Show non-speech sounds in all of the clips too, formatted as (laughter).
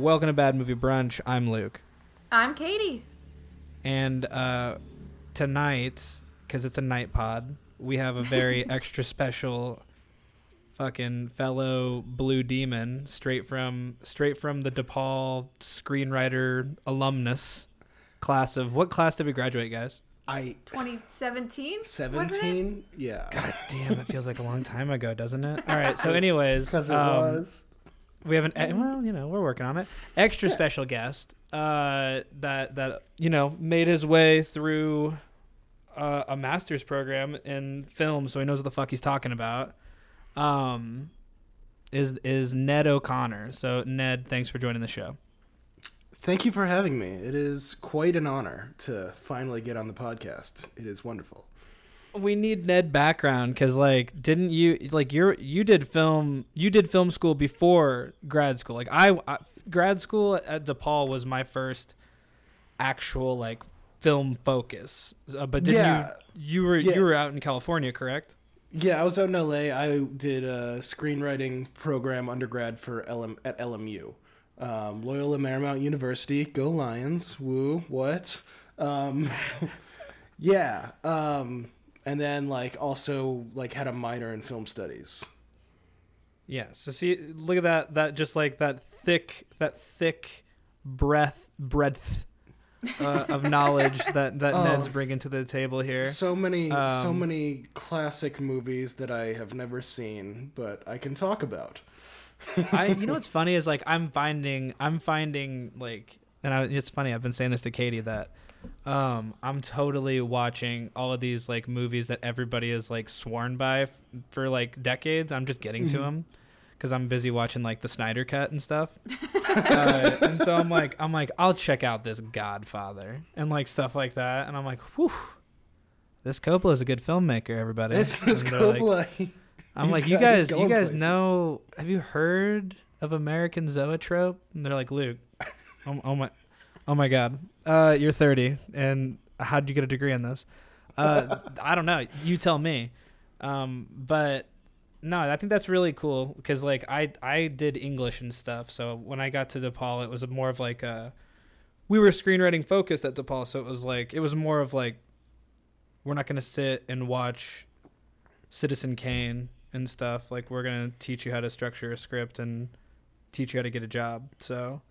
Welcome to Bad Movie Brunch. I'm Luke. I'm Katie. And uh, tonight, because it's a night pod, we have a very (laughs) extra special fucking fellow blue demon straight from straight from the DePaul screenwriter alumnus class of what class did we graduate, guys? I 2017. seventeen. Yeah, God damn, it feels like a long (laughs) time ago, doesn't it? All right, so (laughs) anyways, because it um, was. We have an e- well, you know, we're working on it. Extra special guest uh, that that you know made his way through uh, a master's program in film, so he knows what the fuck he's talking about. Um, is is Ned O'Connor? So Ned, thanks for joining the show. Thank you for having me. It is quite an honor to finally get on the podcast. It is wonderful. We need Ned background because like didn't you like you're you did film you did film school before grad school like I, I grad school at DePaul was my first actual like film focus uh, but didn't Yeah. you you were Yeah. you were out in California correct Yeah, I was out in LA. I did a screenwriting program undergrad for LM at LMU, um, Loyola Marymount University. Go Lions! Woo! What? Um, (laughs) yeah. Um, and then like also like had a minor in film studies. yeah so see look at that that just like that thick that thick breath breadth uh, of (laughs) knowledge that that Oh. Ned's bringing to the table here So many, so Um, many classic movies that I have never seen, but I can talk about. (laughs) I you know what's funny is like I'm finding I'm finding like and I, it's funny I've been saying this to Katie that um I'm totally watching all of these like movies that everybody is like sworn by f- for like decades. I'm just getting to Mhm. them because I'm busy watching like the Snyder cut and stuff. (laughs) uh, and so I'm like I'm like I'll check out this Godfather and like stuff like that. And I'm like, whew. This Coppola is a good filmmaker, everybody. this it's And they're like- Coppola. (laughs) I'm He's like, you got- he's guys, you going guys places." know? Have you heard of American Zoetrope? And they're like, Luke, oh, oh my, oh my God, uh, you're 30, and how did you get a degree in this? Uh, (laughs) I don't know. You tell me. Um, but no, I think that's really cool because like I I did English and stuff. So when I got to DePaul, it was more of like a we were screenwriting focused at DePaul, so it was like it was more of like we're not gonna sit and watch Citizen Kane and stuff. Like we're gonna teach you how to structure a script and teach you how to get a job. So,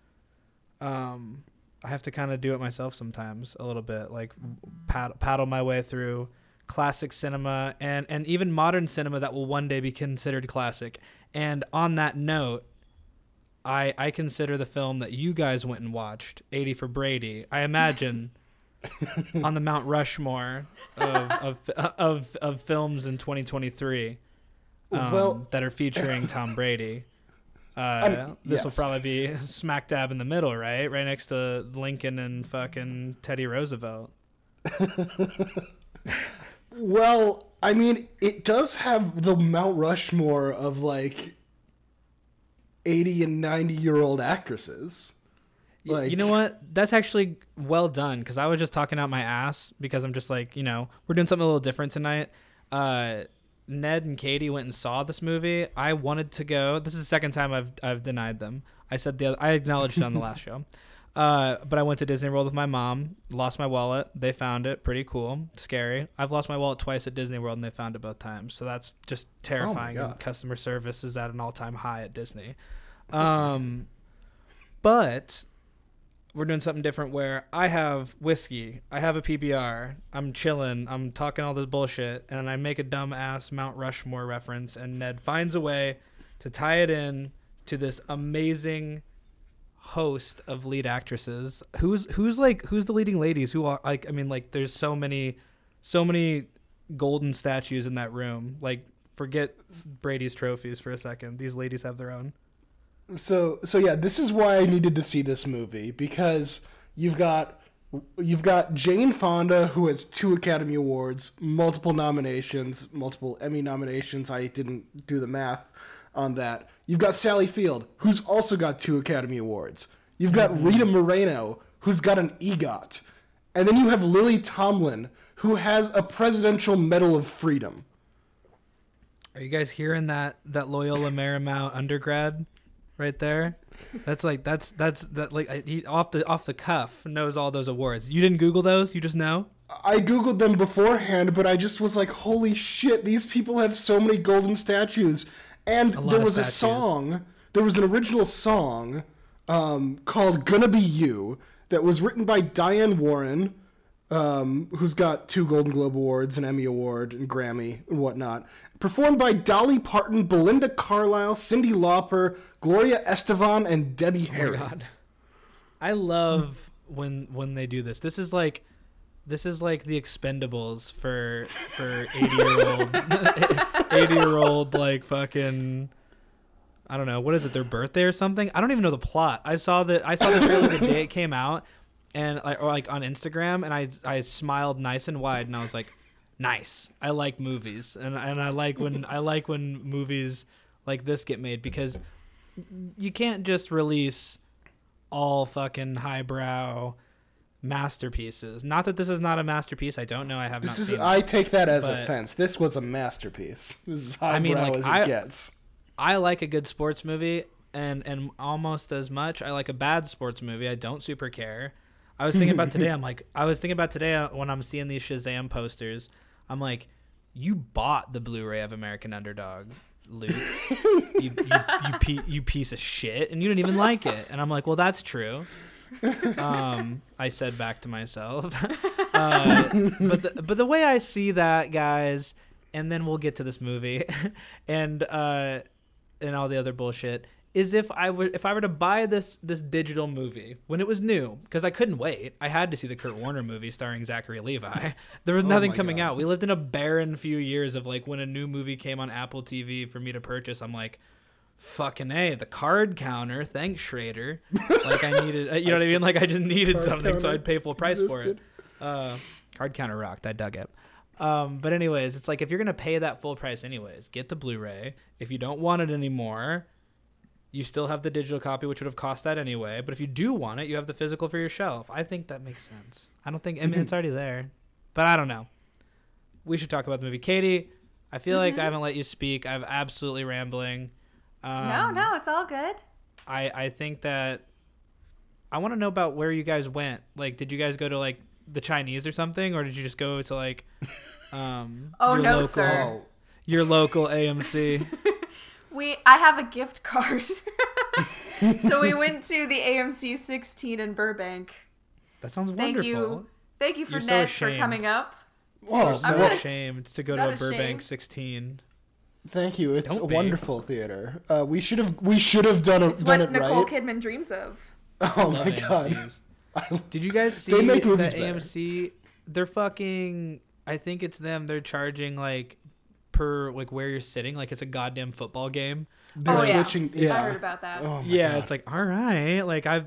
um, I have to kind of do it myself sometimes a little bit, like pad- paddle my way through classic cinema and and even modern cinema that will one day be considered classic. And on that note, I I consider the film that you guys went and watched, 80 for Brady. I imagine (laughs) on the Mount Rushmore of of of, of films in 2023 um, Well- that are featuring Tom Brady. Uh, this will yes. probably be (laughs) smack dab in the middle, right? Right next to Lincoln and fucking Teddy Roosevelt. (laughs) Well, I mean, it does have the Mount Rushmore of like eighty and ninety year old actresses. Like, you know what? That's actually well done because I was just talking out my ass because I'm just like, you know, we're doing something a little different tonight. Uh, Ned and Katie went and saw this movie. I wanted to go. This is the second time I've I've denied them. I said the other, I acknowledged it on the last show. (laughs) Uh, but I went to Disney World with my mom. Lost my wallet. They found it. Pretty cool. Scary. I've lost my wallet twice at Disney World and they found it both times. So that's just terrifying. and God. customer service is at an all time high at Disney. Um, but we're doing something different where I have whiskey, I have a PBR, I'm chilling, I'm talking all this bullshit, and I make a dumb ass Mount Rushmore reference, and Ned finds a way to tie it in to this amazing host of lead actresses. Who's who's like who's the leading ladies? Who are like I mean like there's so many so many golden statues in that room. Like forget Brady's trophies for a second. These ladies have their own. So so yeah, this is why I needed to see this movie because you've got you've got Jane Fonda who has two Academy Awards, multiple nominations, multiple Emmy nominations. I didn't do the math on that. You've got Sally Field who's also got two Academy Awards. You've got mm-hmm. Rita Moreno who's got an EGOT. And then you have Lily Tomlin who has a Presidential Medal of Freedom. Are you guys hearing that that Loyola Marymount undergrad right there. That's like that's that's that like he off the off the cuff knows all those awards. You didn't Google those? You just know? I googled them beforehand, but I just was like, "Holy shit! These people have so many golden statues." And there was a song. There was an original song um, called "Gonna Be You" that was written by Diane Warren, um, who's got two Golden Globe awards, an Emmy award, and Grammy and whatnot. Performed by Dolly Parton, Belinda Carlisle, Cyndi Lauper, Gloria Estefan, and Debbie Oh Harry. I love when when they do this. This is like this is like the expendables for for 80 year old (laughs) 80 year old like fucking I don't know, what is it, their birthday or something? I don't even know the plot. I saw the I saw the trailer the day it (laughs) came out and like or like on Instagram and I I smiled nice and wide and I was like, Nice. I like movies. And and I like when I like when movies like this get made because you can't just release all fucking highbrow masterpieces. Not that this is not a masterpiece. I don't know. I have This not is seen it. I take that as offense. This was a masterpiece. (laughs) This is highbrow I mean, like, as it I- gets. I like a good sports movie, and and almost as much I like a bad sports movie. I don't super care. I was thinking about (laughs) today. I'm like, I was thinking about today uh, when I'm seeing these Shazam posters. I'm like, you bought the Blu-ray of American Underdog, Luke. you you you, pe- you piece of shit, and you didn't even like it. And I'm like, well, that's true. Um, I said back to myself. (laughs) uh, but the, but the way I see that, guys, and then we'll get to this movie, (laughs) and uh, and all the other bullshit is if I were if I were to buy this this digital movie when it was new because I couldn't wait. I had to see the Kurt Warner movie starring Zachary Levi. (laughs) There was Oh nothing coming God. out. We lived in a barren few years of like when a new movie came on Apple TV for me to purchase. I'm like. Fucking a the card counter. Thanks, Schrader. (laughs) Like I needed, you know what I mean? Like I just needed Card something, so I'd pay full price for it. Uh, card counter rocked. I dug it. Um, but anyways, it's like if you're gonna pay that full price anyways, get the Blu-ray. If you don't want it anymore, you still have the digital copy, which would have cost that anyway. But if you do want it, you have the physical for your shelf. I think that makes sense. I don't think I mean it's (laughs) already there, but I don't know. We should talk about the movie, Katie. I feel like I haven't let you speak. I'm absolutely rambling. Um, no, no, it's all good. I I think that I want to know about where you guys went. Like, did you guys go to like the Chinese or something, or did you just go to like (laughs) um Oh, your no, local, sir. Oh, your local AMC? (laughs) We I have a gift card. (laughs) so we (laughs) went to the AMC 16 in Burbank. That sounds wonderful. Thank you. Thank you for You're so Ned for ashamed. coming up. Whoa, I'm so I'm well, not- ashamed to go to not a Burbank 16. thank you. It's Don't a be. wonderful theater. Uh, we should have we should have done, a, It's done what it Nicole right. Kidman dreams of. (laughs) Oh Love my god. AMCs. I- Did you guys see They make the movies better. AMC? They're fucking. I think it's them. They're charging like per like where you're sitting, like it's a goddamn football game. They're Oh, yeah. switching. I Yeah. heard about that. Oh my yeah, God. it's like all right, like I.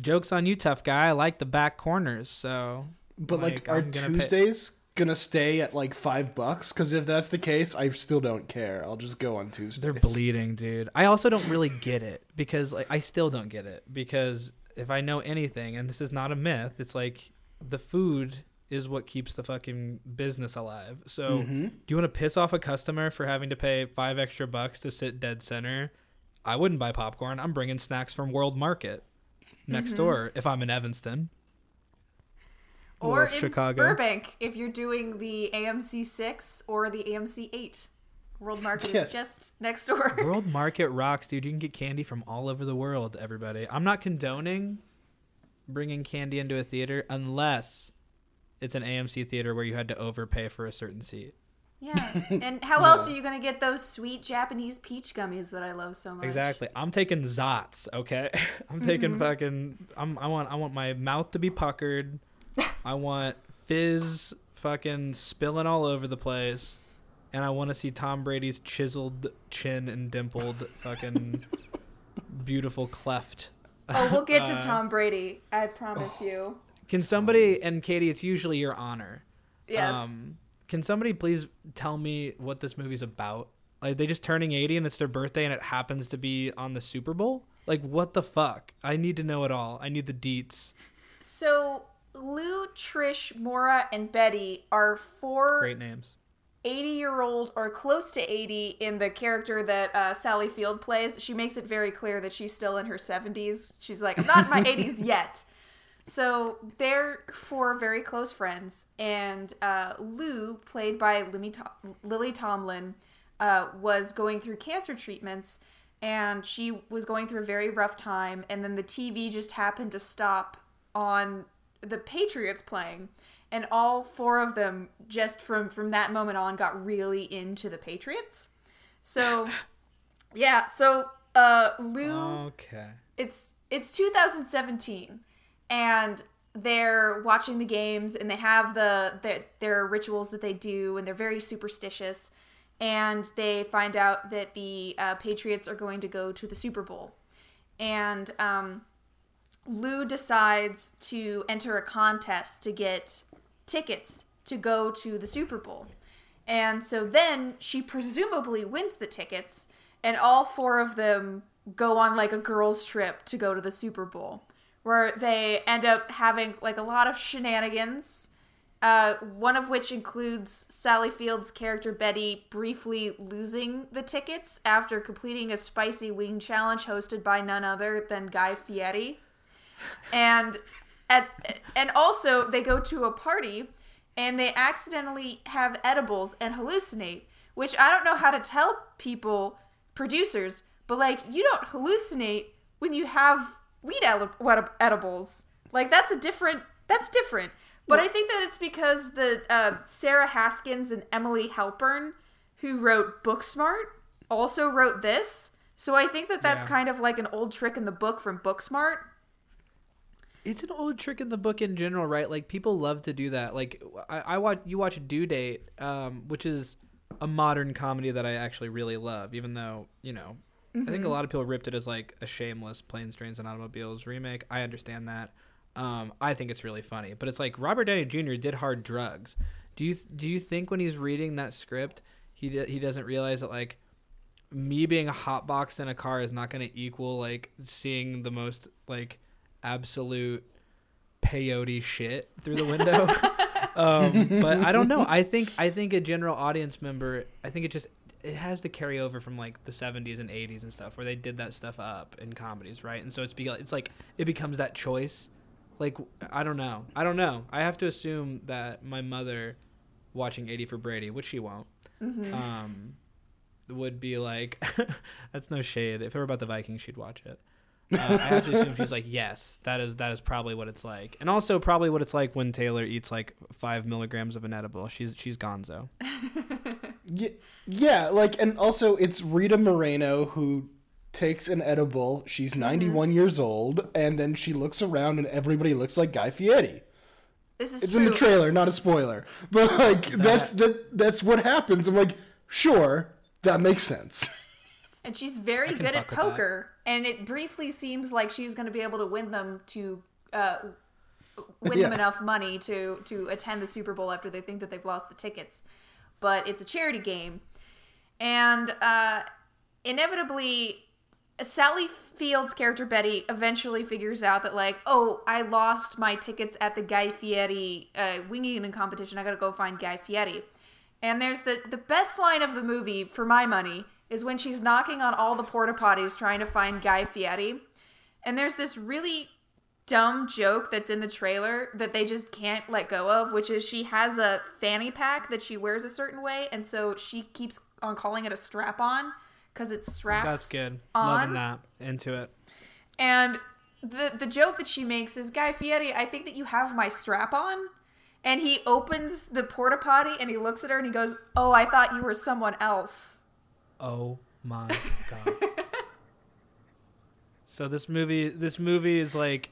Jokes on you, tough guy. I like the back corners, so But like, like, are I'm gonna pay- Tuesdays gonna stay at like five bucks? Because if that's the case, I still don't care. I'll just go on Tuesdays. they're bleeding, dude. I also don't really get it because like I still don't get it because if I know anything, and this is not a myth, it's like the food is what keeps the fucking business alive. So Mhm. do you want to piss off a customer for having to pay five extra bucks to sit dead center? I wouldn't buy popcorn. I'm bringing snacks from World Market next Mm-hmm. door if I'm in Evanston. Or Or in Chicago. Burbank if you're doing the AMC 6 or the AMC 8. World Market Yeah. is just next door. (laughs) World (laughs) Market rocks, dude. You can get candy from all over the world, everybody. I'm not condoning bringing candy into a theater unless it's an AMC theater where you had to overpay for a certain seat. yeah. (laughs) And how else are you going to get those sweet Japanese peach gummies that I love so much? Exactly. I'm taking Zotz, okay? (laughs) I'm taking fucking I'm I want I want my mouth to be puckered. (laughs) I want fizz fucking spilling all over the place. And I want to see Tom Brady's chiseled chin and dimpled fucking beautiful cleft. Oh, we'll get to Uh, Tom Brady. I promise you. Can somebody and Katie, it's usually your honor. Yes. Um, can somebody please tell me what this movie's about? Like they just turning 80 and it's their birthday and it happens to be on the Super Bowl? Like what the fuck? I need to know it all. I need the deets. so Lou, Trish, Maura, and Betty are four Great names. 80 year old or close to 80 in the character that uh, Sally Field plays. She makes it very clear that she's still in her 70s. She's like, I'm not in my (laughs) 80s yet. So they're four very close friends, and uh, Lou, played by Lily, Tom- Lily Tomlin, uh, was going through cancer treatments, and she was going through a very rough time. And then the TV just happened to stop on the Patriots playing, and all four of them just from from that moment on got really into the Patriots. So, (laughs) yeah, so uh, Lou Okay. it's it's 2017 and they're watching the games and they have the their, their rituals that they do and they're very superstitious and they find out that the uh, patriots are going to go to the super bowl. And um, lou decides to enter a contest to get tickets to go to the super bowl. And so then she presumably wins the tickets, and all four of them go on like a girls' trip to go to the Super Bowl, where they end up having like a lot of shenanigans. Uh, one of which includes Sally Field's character Betty briefly losing the tickets after completing a spicy wing challenge hosted by none other than Guy Fieri and at and also they go to a party and they accidentally have edibles and hallucinate which i don't know how to tell people producers but like you don't hallucinate when you have weed edi- edibles like that's a different that's different but i think that it's because the uh, sarah haskins and emily halpern who wrote booksmart also wrote this so i think that that's Yeah. kind of like an old trick in the book from booksmart It's an old trick in the book in general, right? Like people love to do that. Like I, I watch you watch Due Date, um, which is a modern comedy that I actually really love, even though you know I think a lot of people ripped it as like a shameless planes, trains, and automobiles remake. I understand that. Um, I think it's really funny, but it's like Robert Downey Jr. did hard drugs. Do you do you think when he's reading that script, he d- he doesn't realize that like me being hotboxed in a car is not going to equal like seeing the most like absolute peyote shit through the window. (laughs) um, but I don't know. I think I think a general audience member. I think it just it has to carry over from like the 70s and 80s and stuff where they did that stuff up in comedies, right? And so it's be, it's like it becomes that choice. Like I don't know. I don't know. I have to assume that my mother watching 80 for Brady, which she won't. Um would be like (laughs) that's no shade. If it were about the Vikings, she'd watch it. Uh, I have to assume she's like, yes, that is that is probably what it's like, and also probably what it's like when Taylor eats like five milligrams of an edible. She's she's Gonzo. (laughs) Yeah, yeah, like, and also it's Rita Moreno who takes an edible. She's 91 years old, and then she looks around, and everybody looks like Guy Fieri. This is It's true. in the trailer, not a spoiler, but like that's that that's what happens. I'm like, sure, that makes sense. and she's very good at fuck with that. poker. And it briefly seems like she's going to be able to win them to uh, win them enough money to to attend the Super Bowl after they think that they've lost the tickets. But it's a charity game, and uh, inevitably. Sally Field's character Betty eventually figures out that like, oh, I lost my tickets at the Guy Fieri uh, winging competition. I gotta go find Guy Fieri. And there's the the best line of the movie for my money is when she's knocking on all the porta potties trying to find Guy Fieri. And there's this really dumb joke that's in the trailer that they just can't let go of, which is she has a fanny pack that she wears a certain way, and so she keeps on calling it a strap on because it straps. That's good. On. Loving that. Into it. And the the joke that she makes is Guy Fieri, I think that you have my strap on. And he opens the porta potty and he looks at her and he goes, "Oh, I thought you were someone else." Oh my (laughs) god. so this movie, this movie is like,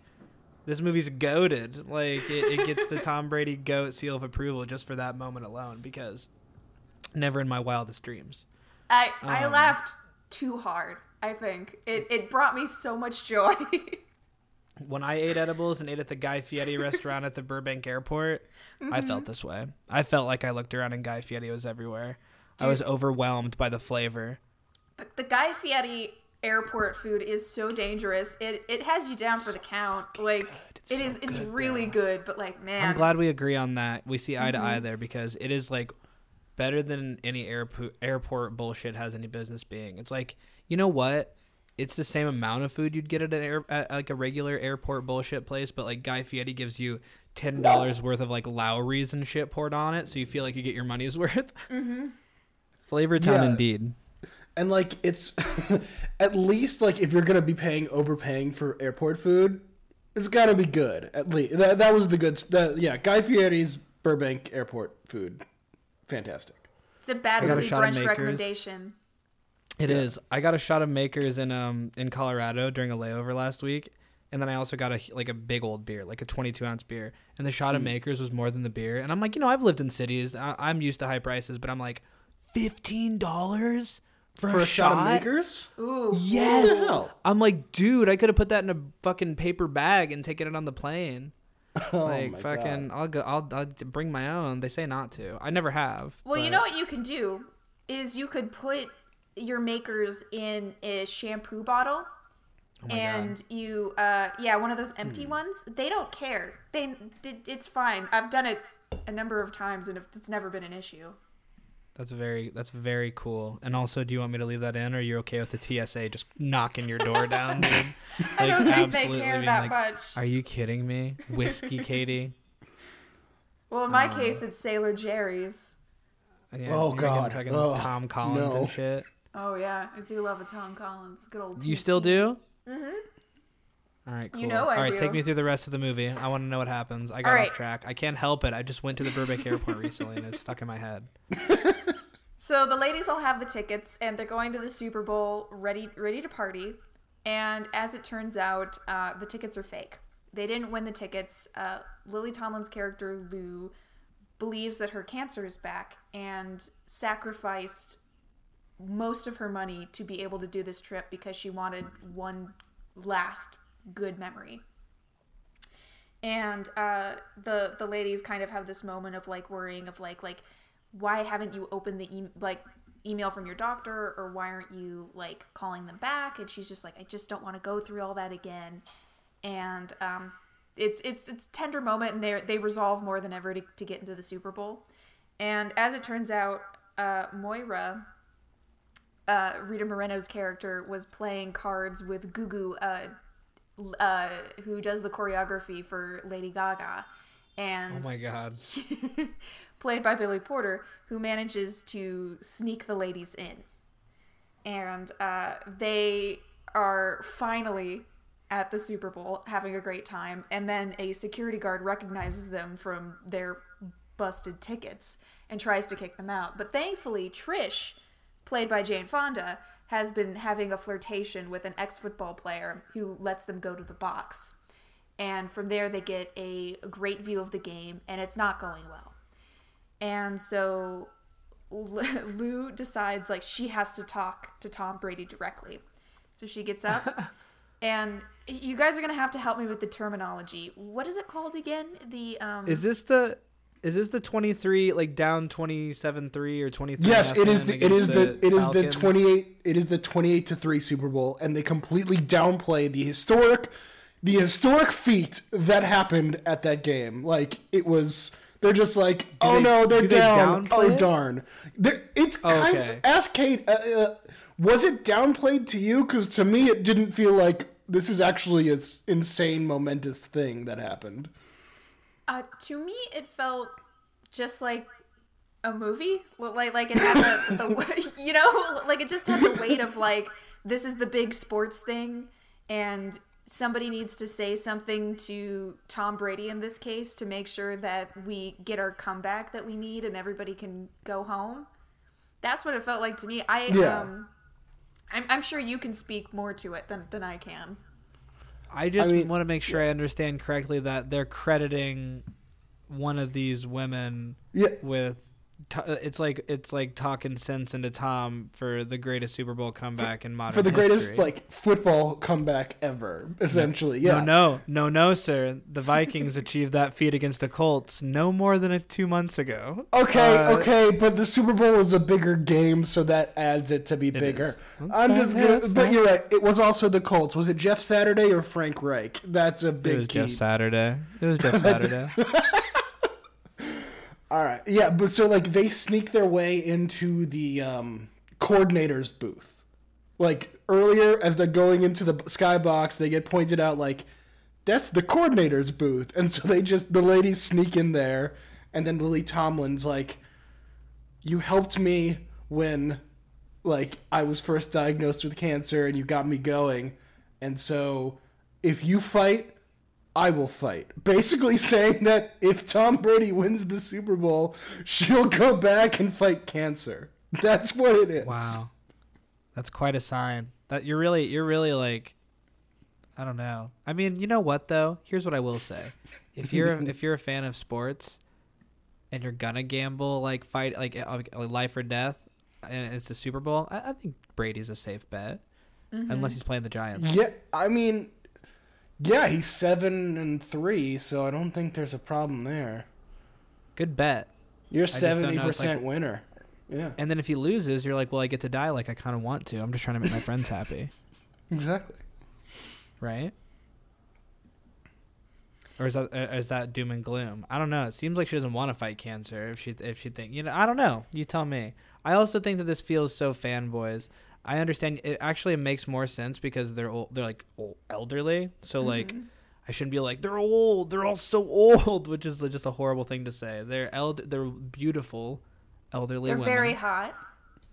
this movie's goaded. Like it, it gets the Tom Brady goat seal of approval just for that moment alone because never in my wildest dreams. I I Um. laughed too hard. I think it it brought me so much joy. (laughs) When I ate edibles and ate at the Guy Fieri restaurant at the Burbank airport, I felt this way. I felt like I looked around and Guy Fieri was everywhere. I was overwhelmed by the flavor. the, the Guy Fieri airport food is so dangerous. It it has you down for the count. Like It's it so is it's good, really though. good, but like man, I'm glad we agree on that. We see eye to eye there because it is like better than any airport airport bullshit has any business being. It's like you know what? It's the same amount of food you'd get at, an air, at like a regular airport bullshit place, but like Guy Fieri gives you ten dollars worth of like Lawry's and shit poured on it, so you feel like you get your money's (laughs) worth. Mm-hmm. Flavor Town Yeah. indeed. And like it's (laughs) at least like if you're gonna be paying overpaying for airport food, it's gotta be good. At least that that was the good. s- That yeah, Guy Fieri's Burbank Airport food, fantastic. It's a bad I a movie shot of brunch Makers. recommendation. It is. I got a shot of Makers in um in Colorado during a layover last week, and then I also got a like a big old beer, like a 22 ounce beer, and the shot of Makers was more than the beer. And I'm like, you know, I've lived in cities, I- I'm used to high prices, but I'm like, fifteen dollars for, For a, a shot of Makers, Ooh. Yes. What the hell? I'm like, dude, I could have put that in a fucking paper bag and taken it on the plane. (laughs) oh like my fucking, god, I'll go. I'll, I'll bring my own. They say not to. I never have. Well, you know what you can do is you could put your makers in a shampoo bottle. Oh and God. you uh yeah one of those Hmm. empty ones they don't care they it- it's fine i've done it a number of times and it's never been an issue That's very that's very cool. And also, do you want me to leave that in, or are you okay with the TSA just knocking your door down? Dude? (laughs) i don't Like, think they care that like, much Are you kidding me, whiskey, (laughs) Katie? well in my case it's sailor jerry's Yeah, Oh, God. fucking Oh, Tom Collins no. and shit. oh yeah i do love a tom collins good old You TC. still do? Mm-hmm. All right, cool. know I All right, do. take me through the rest of the movie. I want to know what happens. I got All off right. track. I can't help it. I just went to the Burbank Airport recently, and it's stuck in my head. (laughs) So the ladies all have the tickets, and they're going to the Super Bowl, ready ready to party. And as it turns out, uh, the tickets are fake. They didn't win the tickets. Uh, Lily Tomlin's character Lou believes that her cancer is back and sacrificed most of her money to be able to do this trip because she wanted one last good memory. And uh, the the ladies kind of have this moment of like worrying of like like why haven't you opened the e- like email from your doctor? Or why aren't you like calling them back? And she's just like i just don't want to go through all that again. And um it's it's it's tender moment and they they resolve more than ever to, to get into the super bowl. And as it turns out uh moira uh rita moreno's character was playing cards with gugu uh uh who does the choreography for lady gaga and Oh my god. (laughs) played by Billy Porter, who manages to sneak the ladies in. And uh, they are finally at the Super Bowl having a great time. And then a security guard recognizes them from their busted tickets and tries to kick them out. But thankfully, Trish, played by Jane Fonda, has been having a flirtation with an ex football player who lets them go to the box. And from there, they get a great view of the game, and it's not going well. And so (laughs) Lou decides like she has to talk to Tom Brady directly. So she gets up (laughs) and you guys are going to have to help me with the terminology. What is it called again? The um Is this the is this the 23 like down 27-3 or 23 yes, it is. The, it is against the it is the twenty eight. It is the twenty eight to three Super Bowl, and they completely downplay the historic, the historic feat that happened at that game. Like it was. They're just like, oh they- no, they're do they down. downplay Oh darn. They're, it's kind Okay. of, ask Kate. Uh, uh, was it downplayed to you? Because to me, it didn't feel like this is actually an insane, momentous thing that happened. Uh to me it felt just like a movie Well, like like it had the, the (laughs) (laughs) you know like it just had the weight of like this is the big sports thing and somebody needs to say something to Tom Brady in this case to make sure that we get our comeback that we need and everybody can go home that's what it felt like to me I Yeah. um I'm, I'm sure you can speak more to it than, than I can. I just I mean- want to make sure I understand correctly that they're crediting one of these women Yeah. with it's like it's like talking sense into Tom for the greatest Super Bowl comeback in modern For the greatest like football comeback ever, essentially. Yeah. No, no, no, no, sir. The Vikings achieved that feat against the Colts no more than a two months ago. Okay, Uh, okay, but the Super Bowl is a bigger game, so that adds it to be bigger. is. I'm fine. just gonna, that's but fine. you're right. It was also the Colts. Was it Jeff Saturday or Frank Reich? That's a big. It was key. Jeff Saturday. It was (laughs) Jeff Saturday. (laughs) All right. Yeah, but so like they sneak their way into the um, coordinator's booth. Like earlier, as they're going into the skybox, they get pointed out like that's the coordinator's booth, and so they just the ladies sneak in there, and then Lily Tomlin's like, "You helped me when, like, I was first diagnosed with cancer, and you got me going, and so if you fight." I will fight. Basically (laughs) saying that if Tom Brady wins the Super Bowl, she'll go back and fight cancer. That's what it is. Wow, that's quite a sign. That you're really, you're really like, I don't know. I mean, you know what though? Here's what I will say: if you're (laughs) if you're a fan of sports, and you're gonna gamble like fight like uh, like life or death, and it's the Super Bowl, I, I think Brady's a safe bet, unless he's playing the Giants. Yeah, I mean, yeah, he's seven and three, so I don't think there's a problem there. Good bet. You're seventy percent like- winner. Yeah, And then if he loses, you're like, well, I get to die like I kind of want to. I'm just trying to make my friends happy, (laughs) exactly. right? Or is that uh, is that doom and gloom? I don't know. It seems like she doesn't want to fight cancer. If she if she think you know, I don't know. You tell me. I also think that this feels so fanboys. I understand. It actually makes more sense because they're old, they're like old, elderly. So like, I shouldn't be like they're old. They're all so old, (laughs) which is just a horrible thing to say. They're eld- They're beautiful, elderly. They're women. very hot.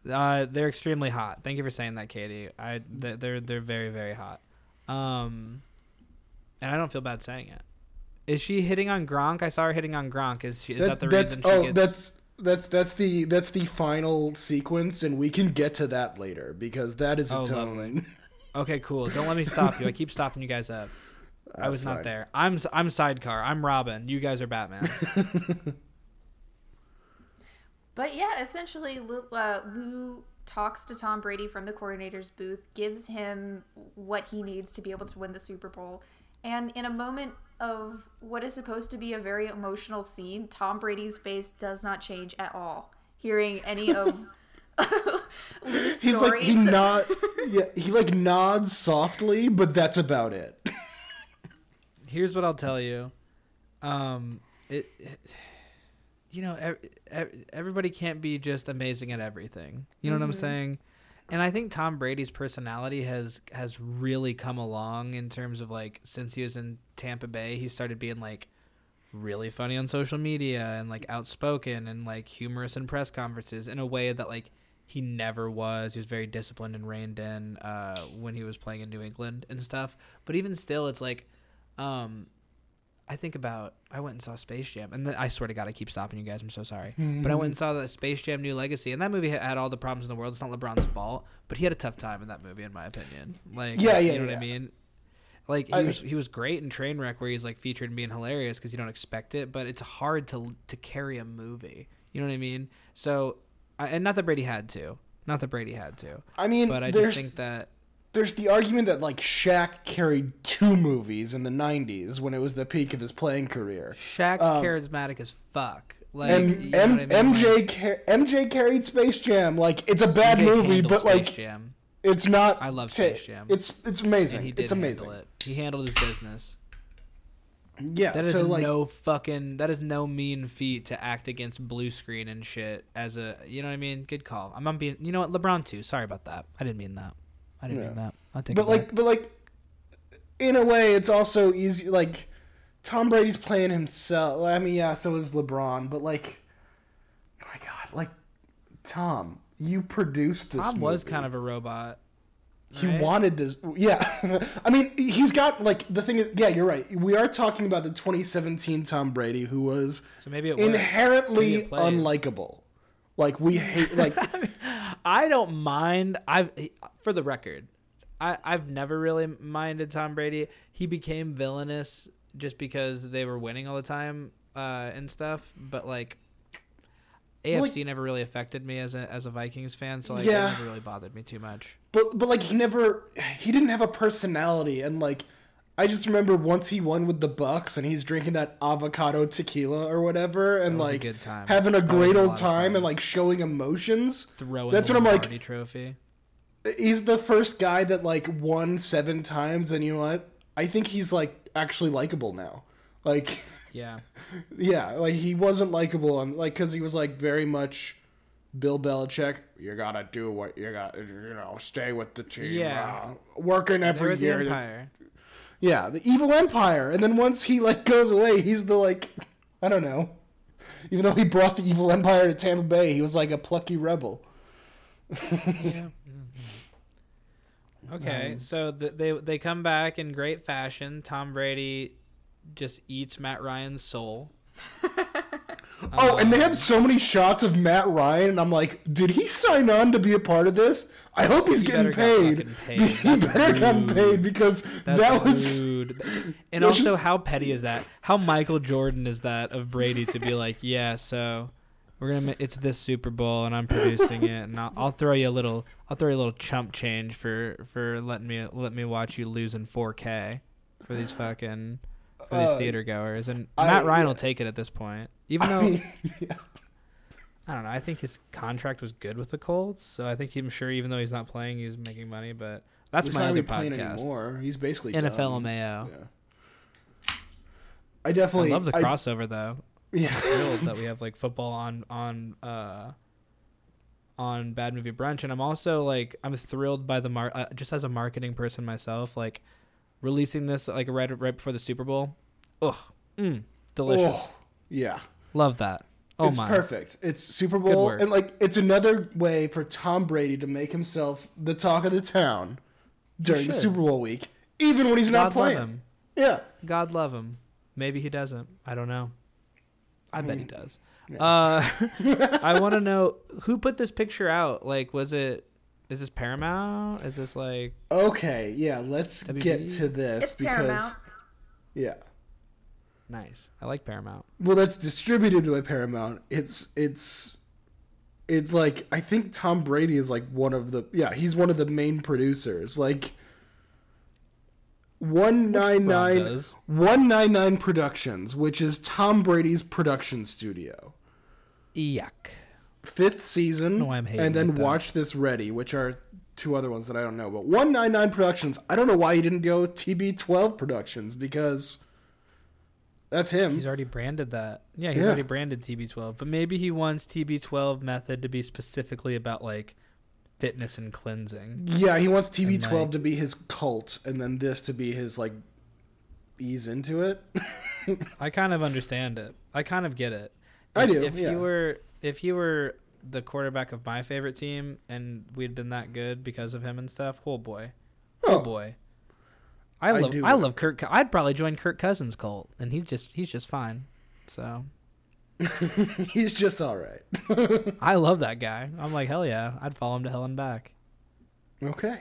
Uh, they're extremely hot. Thank you for saying that, Katie. I they're they're, they're very very hot. Um, and I don't feel bad saying it. Is she hitting on Gronk? I saw her hitting on Gronk. Is she? Is that, the that's reason she oh, gets? that's that's that's the that's the final sequence, and we can get to that later because that is Oh, its lovely. (laughs) Okay, cool. Don't let me stop you. I keep stopping you guys up. I was not fine. there. I'm s- I'm sidecar. I'm Robin. You guys are Batman. (laughs) But yeah, essentially, Lou, uh, Lou talks to Tom Brady from the coordinator's booth, gives him what he needs to be able to win the Super Bowl. And in a moment of what is supposed to be a very emotional scene, Tom Brady's face does not change at all. Hearing any of (laughs) Lou's He's stories. like he nod, (laughs) yeah, he like nods softly, but that's about it. (laughs) Here's what I'll tell you. Um, it, it you know, ev- ev- everybody can't be just amazing at everything. You know what I'm saying? And I think Tom Brady's personality has has really come along in terms of like since he was in Tampa Bay, he started being like really funny on social media and like outspoken and like humorous in press conferences in a way that like he never was. He was very disciplined and reined in uh, when he was playing in New England and stuff. But even still, it's like um, I think about I went and saw Space Jam, and then, I swear to God, I keep stopping you guys. I'm so sorry, hmm. but I went and saw the Space Jam New Legacy, and that movie had, all the problems in the world. It's not LeBron's fault, but he had a tough time in that movie, in my opinion. Like, Yeah, yeah, you yeah, know what. I mean. Like he I was, mean- he was great in Trainwreck, where he's like featured and being hilarious because you don't expect it, but it's hard to to carry a movie. You know what I mean? So, I, and not that Brady had to, not that Brady had to, I mean, but I just think that there's the argument that like Shaq carried two movies in the '90s when it was the peak of his playing career. Shaq's Um, charismatic as fuck. Like and you know M- what I mean? MJ Like, MJ carried Space Jam. Like it's a bad MJ movie, but Space like Jam. it's not. I love Space Jam. It's it's and amazing. he did It's amazing. handle it. He handled his business. Yeah. That is so like no fucking. That is no mean feat to act against blue screen and shit. As a, you know what I mean? Good call. I'm not being. You know what? LeBron too. Sorry about that. I didn't mean that. I didn't Yeah. mean that. I think. but like but like in a way it's also easy like Tom Brady's playing himself. I mean, yeah, so is LeBron, but like my god, like Tom, you produced this Tom was kind of a robot. he right? wanted this yeah (laughs) i mean he's got like the thing is yeah you're right we are talking about the 2017 tom brady who was So. Maybe inherently unlikable like we hate like (laughs) I don't mind. I've for the record, I I've never really minded Tom Brady. He became villainous just because they were winning all the time uh, and stuff. But like, AFC Like- never really affected me as a as a Vikings fan, so like Yeah. it never really bothered me too much. but but like he never he didn't have a personality and like i just remember once he won with the bucks and he's drinking that avocado tequila or whatever and a like time. having a great a old time and like showing emotions Throwing That's what I'm like- trophy. he's the first guy that like won seven times and you know what i think he's like actually likable now like Yeah. (laughs) Yeah, like he wasn't likable, and like because he was like very much Bill Belichick. You gotta do what you got. You know, stay with the team. Yeah. uh, working every the year. Yeah, the evil empire. And then once he like goes away, he's the like I don't know. Even though he brought the evil empire to Tampa Bay, he was like a plucky rebel. yeah. (laughs) Okay, Um, so th- they they come back in great fashion. Tom Brady just eats Matt Ryan's soul. (laughs) Oh, and they Um, have so many shots of Matt Ryan, and I'm like, did he sign on to be a part of this? I hope he's He getting paid. (laughs) paid. He better rude. paid because That's that was rude. (laughs) And also, just- how petty is that? How Michael Jordan is that of Brady to be like, yeah, so we're gonna. It's this Super Bowl, and I'm producing it, and I'll, I'll throw you a little. I'll throw you a little chump change for for letting me let me watch you lose in 4K for these fucking for these Uh, theater goers. And I- Matt Ryan yeah. will take it at this point, even I though. mean, (laughs) yeah. I don't know. I think his contract was good with the Colts, so I think I'm sure even though he's not playing, he's making money. But that's He's my not other playing podcast, anymore. He's basically NFL done. Mayo. Yeah. I definitely I love the I- crossover though. yeah. thrilled (laughs) that we have like football on on uh on Bad Movie Brunch, and I'm also like I'm thrilled by the mar uh, just as a marketing person myself, like releasing this like right right before the Super Bowl. Ugh, mm, delicious. Oh, yeah. Love that. Oh it's my, perfect. It's Super Bowl, work. and like it's another way for Tom Brady to make himself the talk of the town during the. Super Bowl week, even when he's not God love playing. him. Yeah. God love him. Maybe he doesn't. I don't know. I bet he does. yeah. Uh, (laughs) I want to know (laughs) who put this picture out. Like, was it? Is this Paramount? Is this like? Okay. Yeah. Let's WB? get to this It's because Paramount. yeah. Nice. I like Paramount. Well, that's distributed by Paramount. It's it's it's like I think Tom Brady is like one of the yeah he's one of the main producers. Like one nine nine one nine nine Productions, which is Tom Brady's production studio. Yuck. Fifth season, No, I'm hating and then. Watch This Ready, which are two other ones that I don't know. But one nine nine Productions. I don't know why he didn't go TB twelve Productions because that's him. He's already branded that. Yeah, he's Yeah. already branded TB12. But maybe he wants TB12 method to be specifically about like fitness and cleansing. Yeah, he wants TB12 like- to be his cult, and then this to be his like ease into it. (laughs) I kind of understand it. I kind of get it. I If- do, If yeah. you were if you were the quarterback of my favorite team and we'd been that good because of him and stuff, oh boy. Oh, Oh. boy. I I love do I love Kirk. I'd probably join Kirk Cousins' cult, and he's just he's just fine. So (laughs) He's just all right. (laughs) I love that guy. I'm like hell yeah, I'd follow him to hell and back. Okay.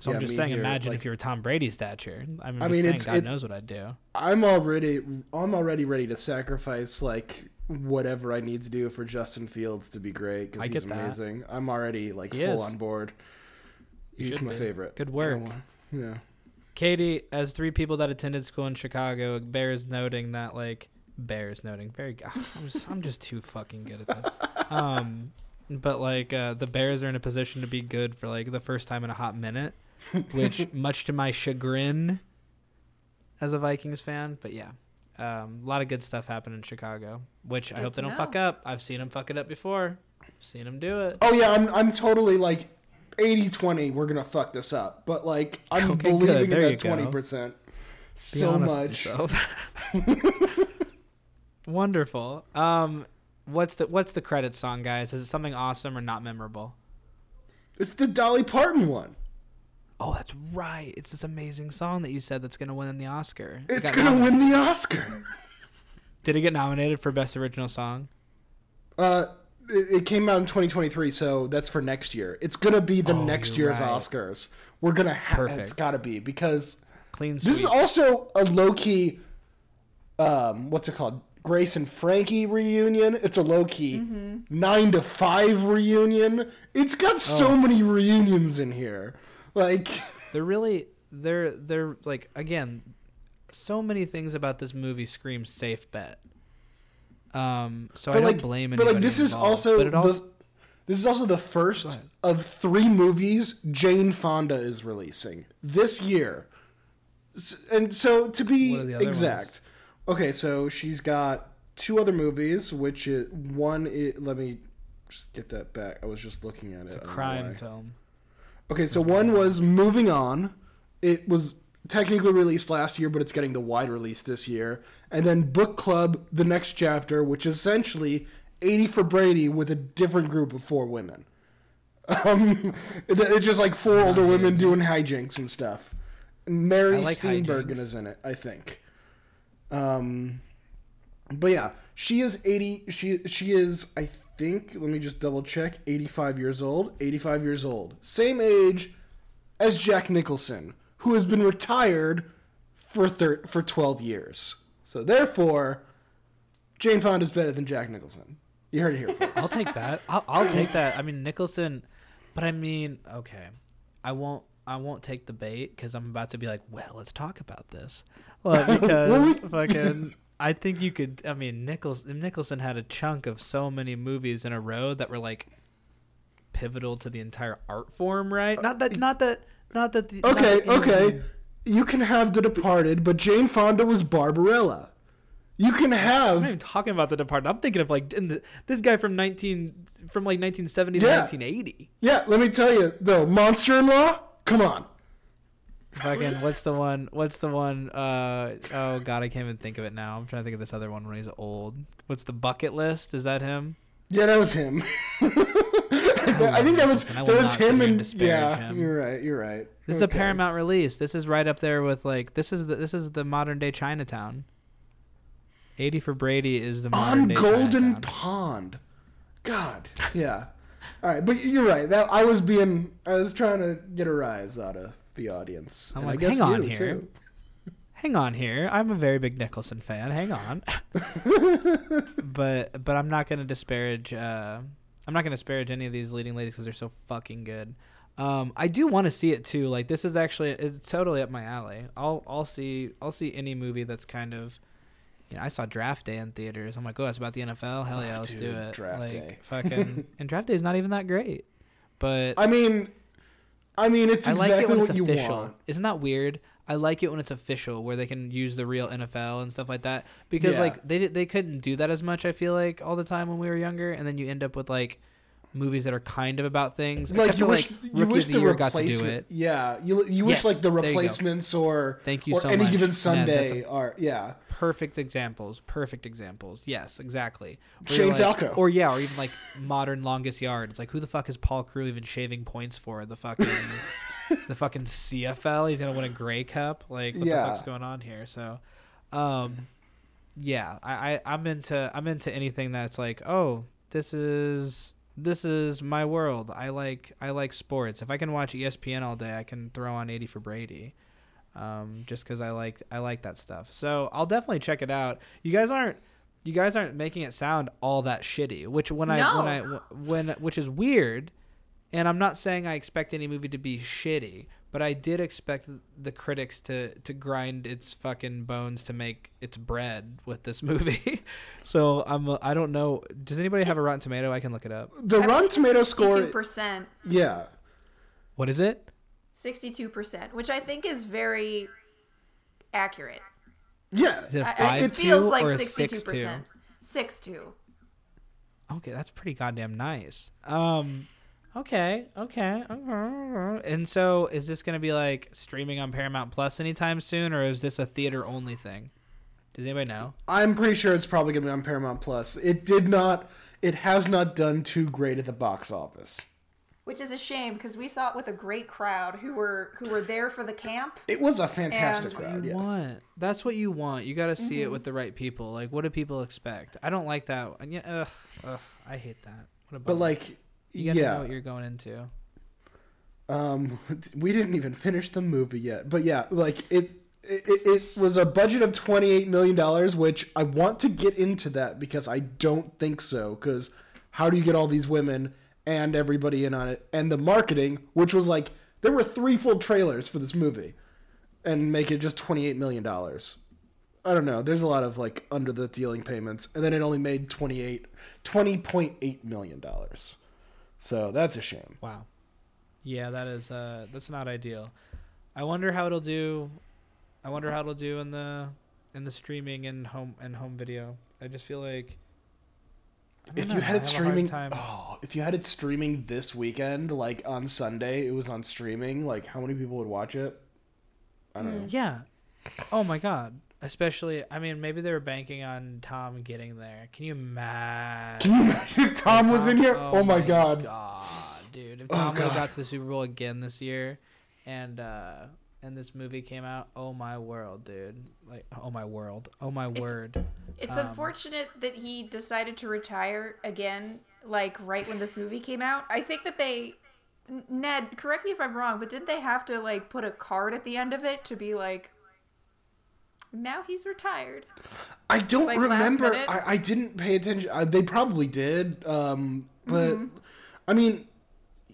So Yeah, I'm just saying, here, imagine like- if you were Tom Brady's stature. I'm I just mean, saying, God it- knows what I'd do. I'm already I'm already ready to sacrifice like whatever I need to do for Justin Fields to be great I because he's that. amazing. I'm already like He full is. on board. You He's my be. favorite. Good work. Yeah. Katie, as three people that attended school in Chicago, bears noting that like bears noting very. (laughs) I'm just I'm just too fucking good at this. (laughs) Um, but like uh, the Bears are in a position to be good for like the first time in a hot minute, which (laughs) much to my chagrin, as a Vikings fan. But yeah, um, a lot of good stuff happened in Chicago, which I hope they to don't know. fuck up. I've seen them fuck it up before. Seen them do it. Oh yeah, I'm I'm totally like 80-20, we're gonna fuck this up. But like I'm Okay, believing in that twenty percent Be so honest with much. (laughs) (laughs) Wonderful. Um, what's the what's the credit song, guys? Is it something awesome or not memorable? It's the Dolly Parton one. Oh, that's right. It's this amazing song that you said that's gonna win the Oscar. It It's gonna win the Oscar. (laughs) Did it get nominated for best original song? Uh, it, it came out in 2023, so that's for next year. It's gonna be the Oh, next year's right. Oscars. We're gonna have. it's gotta be because Clean sweep. this is also a low key. Um, what's it called? Grace and Frankie reunion. It's a low key nine to five reunion. It's got so Oh. many reunions in here. Like, (laughs) they're really they're they're like again, so many things about this movie scream safe bet. Um, so I but don't like, blame but like this is also also the. This is also the first of three movies Jane Fonda is releasing this year. And so to be What are the other exact, okay, so she's got two other movies, which is one. Is, let me just get that back. I was just looking at it. It's a I crime film. Okay, so one was Moving On. It was technically released last year, but it's getting the wide release this year. And then Book Club, The Next Chapter, which is essentially 80 for Brady with a different group of four women. Um, (laughs) it's just like four older women doing hijinks and stuff. Mary like Steenburgen hijinks. is in it, I think. Um, but yeah, she is 80. She she is, I think. Let me just double check. 85 years old. 85 years old. Same age as Jack Nicholson, who has been retired for thir- for 12 years. So therefore, Jane Fonda is better than Jack Nicholson. You heard it here first. I'll take that. I'll, I'll take that. I mean Nicholson, but I mean, okay, I won't. I won't take the bait because I'm about to be like, well, let's talk about this. Well, (laughs) because fucking, I think you could. I mean, Nichols Nicholson had a chunk of so many movies in a row that were like pivotal to the entire art form, right? Not that. Not that. Not that. The, not Okay, that the- okay. You can have The Departed, but Jane Fonda was Barbarella. You can have. I'm not even talking about the Departed. I'm thinking of like in the, this guy from 19 from like 1970 to Yeah. 1980. yeah. Let me tell you though, Monster in Law. Come on. Fucking what's the one? What's the one? Uh oh god, I can't even think of it now. I'm trying to think of this other one when he's old. What's the bucket list? Is that him? Yeah, that was him. (laughs) (laughs) I think that was Nicholson. I will that was him and yeah. him. You're right. You're right. This is a Paramount release. This is right up there with like this is the this is the modern day Chinatown. 80 for Brady is the modern on day Golden Chinatown. Pond. God. Yeah. All right, but you're right. That I was being I was trying to get a rise out of the audience. I'm and like, I guess hang on here. too. Hang on here. I'm a very big Nicholson fan. Hang on. (laughs) but but I'm not going to disparage uh I'm not going to disparage any of these leading ladies cuz they're so fucking good. Um I do want to see it too. Like this is actually it's totally up my alley. I'll I'll see I'll see any movie that's kind of you know, I saw Draft Day in theaters. I'm like, "Oh, it's about the NFL. Hell yeah, let's do it." Draft like Day. fucking (laughs) and Draft Day is not even that great. But I mean, I mean, it's I like exactly it what it's you official. want. Isn't that weird? I like it when it's official, where they can use the real NFL and stuff like that. Because Yeah. like they they couldn't do that as much. I feel like all the time when we were younger, and then you end up with like movies that are kind of about things. Like except you for, wish like, you wish the the Year got to do replacement. it. Yeah, you you wish Yes, like the replacements or Thank you or so any much. given Sunday are yeah. Perfect examples. Perfect examples. Yes, exactly. Where Shane like- Falco. Or yeah, or even like modern longest yard. It's like who the fuck is Paul Crewe even shaving points for? The fucking (laughs) (laughs) the fucking CFL. He's gonna win a Grey Cup. Like what Yeah. the fuck's going on here? So, um, yeah, I, I I'm into I'm into anything that's like oh this is this is my world. I like I like sports. If I can watch ESPN all day, I can throw on 80 for Brady. Um, just because I like I like that stuff. So I'll definitely check it out. You guys aren't you guys aren't making it sound all that shitty, which when I when I when which is weird. And I'm not saying I expect any movie to be shitty, but I did expect the critics to to grind its fucking bones to make its bread with this movie. (laughs) so I'm I don't know. Does anybody have a Rotten Tomato? I can look it up. The Rotten Tomato score, percent, yeah, What is it? sixty-two percent, which I think is very accurate. yeah. Is it a I, I, it feels like or a sixty-two six two? percent. Six two. Okay, that's pretty goddamn nice. Um, okay, okay, okay. And so, is this gonna be like streaming on Paramount Plus anytime soon, or is this a theater only thing? Does anybody know? I'm pretty sure it's probably gonna be on Paramount Plus. It did not. It has not done too great at the box office. Which is a shame because we saw it with a great crowd who were who were there for the camp. It was a fantastic And- crowd. you Yes. want that's what you want. You got to see it mm-hmm. with the right people. Like, what do people expect? I don't like that. And Yeah, ugh, ugh, I hate that. What about But like, you gotta know yeah, what you're going into. um, (laughs) we didn't even finish the movie yet. But yeah, like it. It, it, was a budget of $28 million, which I want to get into that because I don't think so. Because how do you get all these women and everybody in on it? And the marketing, which was like, there were three full trailers for this movie and make it just $28 million. I don't know. There's a lot of like under the dealing payments. And then it only made 28, $20.8 million. So that's a shame. Wow. Yeah, that is uh that's not ideal. I wonder how it'll do I wonder how it'll do in the in the streaming and home and home video. I just feel like If know, you I had it have a hard streaming, oh, if you had it streaming this weekend, like on Sunday, it was on streaming. Like, how many people would watch it? I don't know. Yeah. Oh my god. Especially, I mean, maybe they were banking on Tom getting there. Can you imagine? Can you imagine if Tom was in here? Oh, my god. God, dude! If Oh, Tom would have got to the Super Bowl again this year, and uh and this movie came out, oh my world, dude! Like, oh my world, oh my word. It's Um, unfortunate that he decided to retire again, like right when this movie came out. I think that they, Ned, correct me if I'm wrong, but didn't they have to like put a card at the end of it to be like, now he's retired? I don't Like, remember. I, I didn't pay attention. I, they probably did. Um, but Mm-hmm. I mean,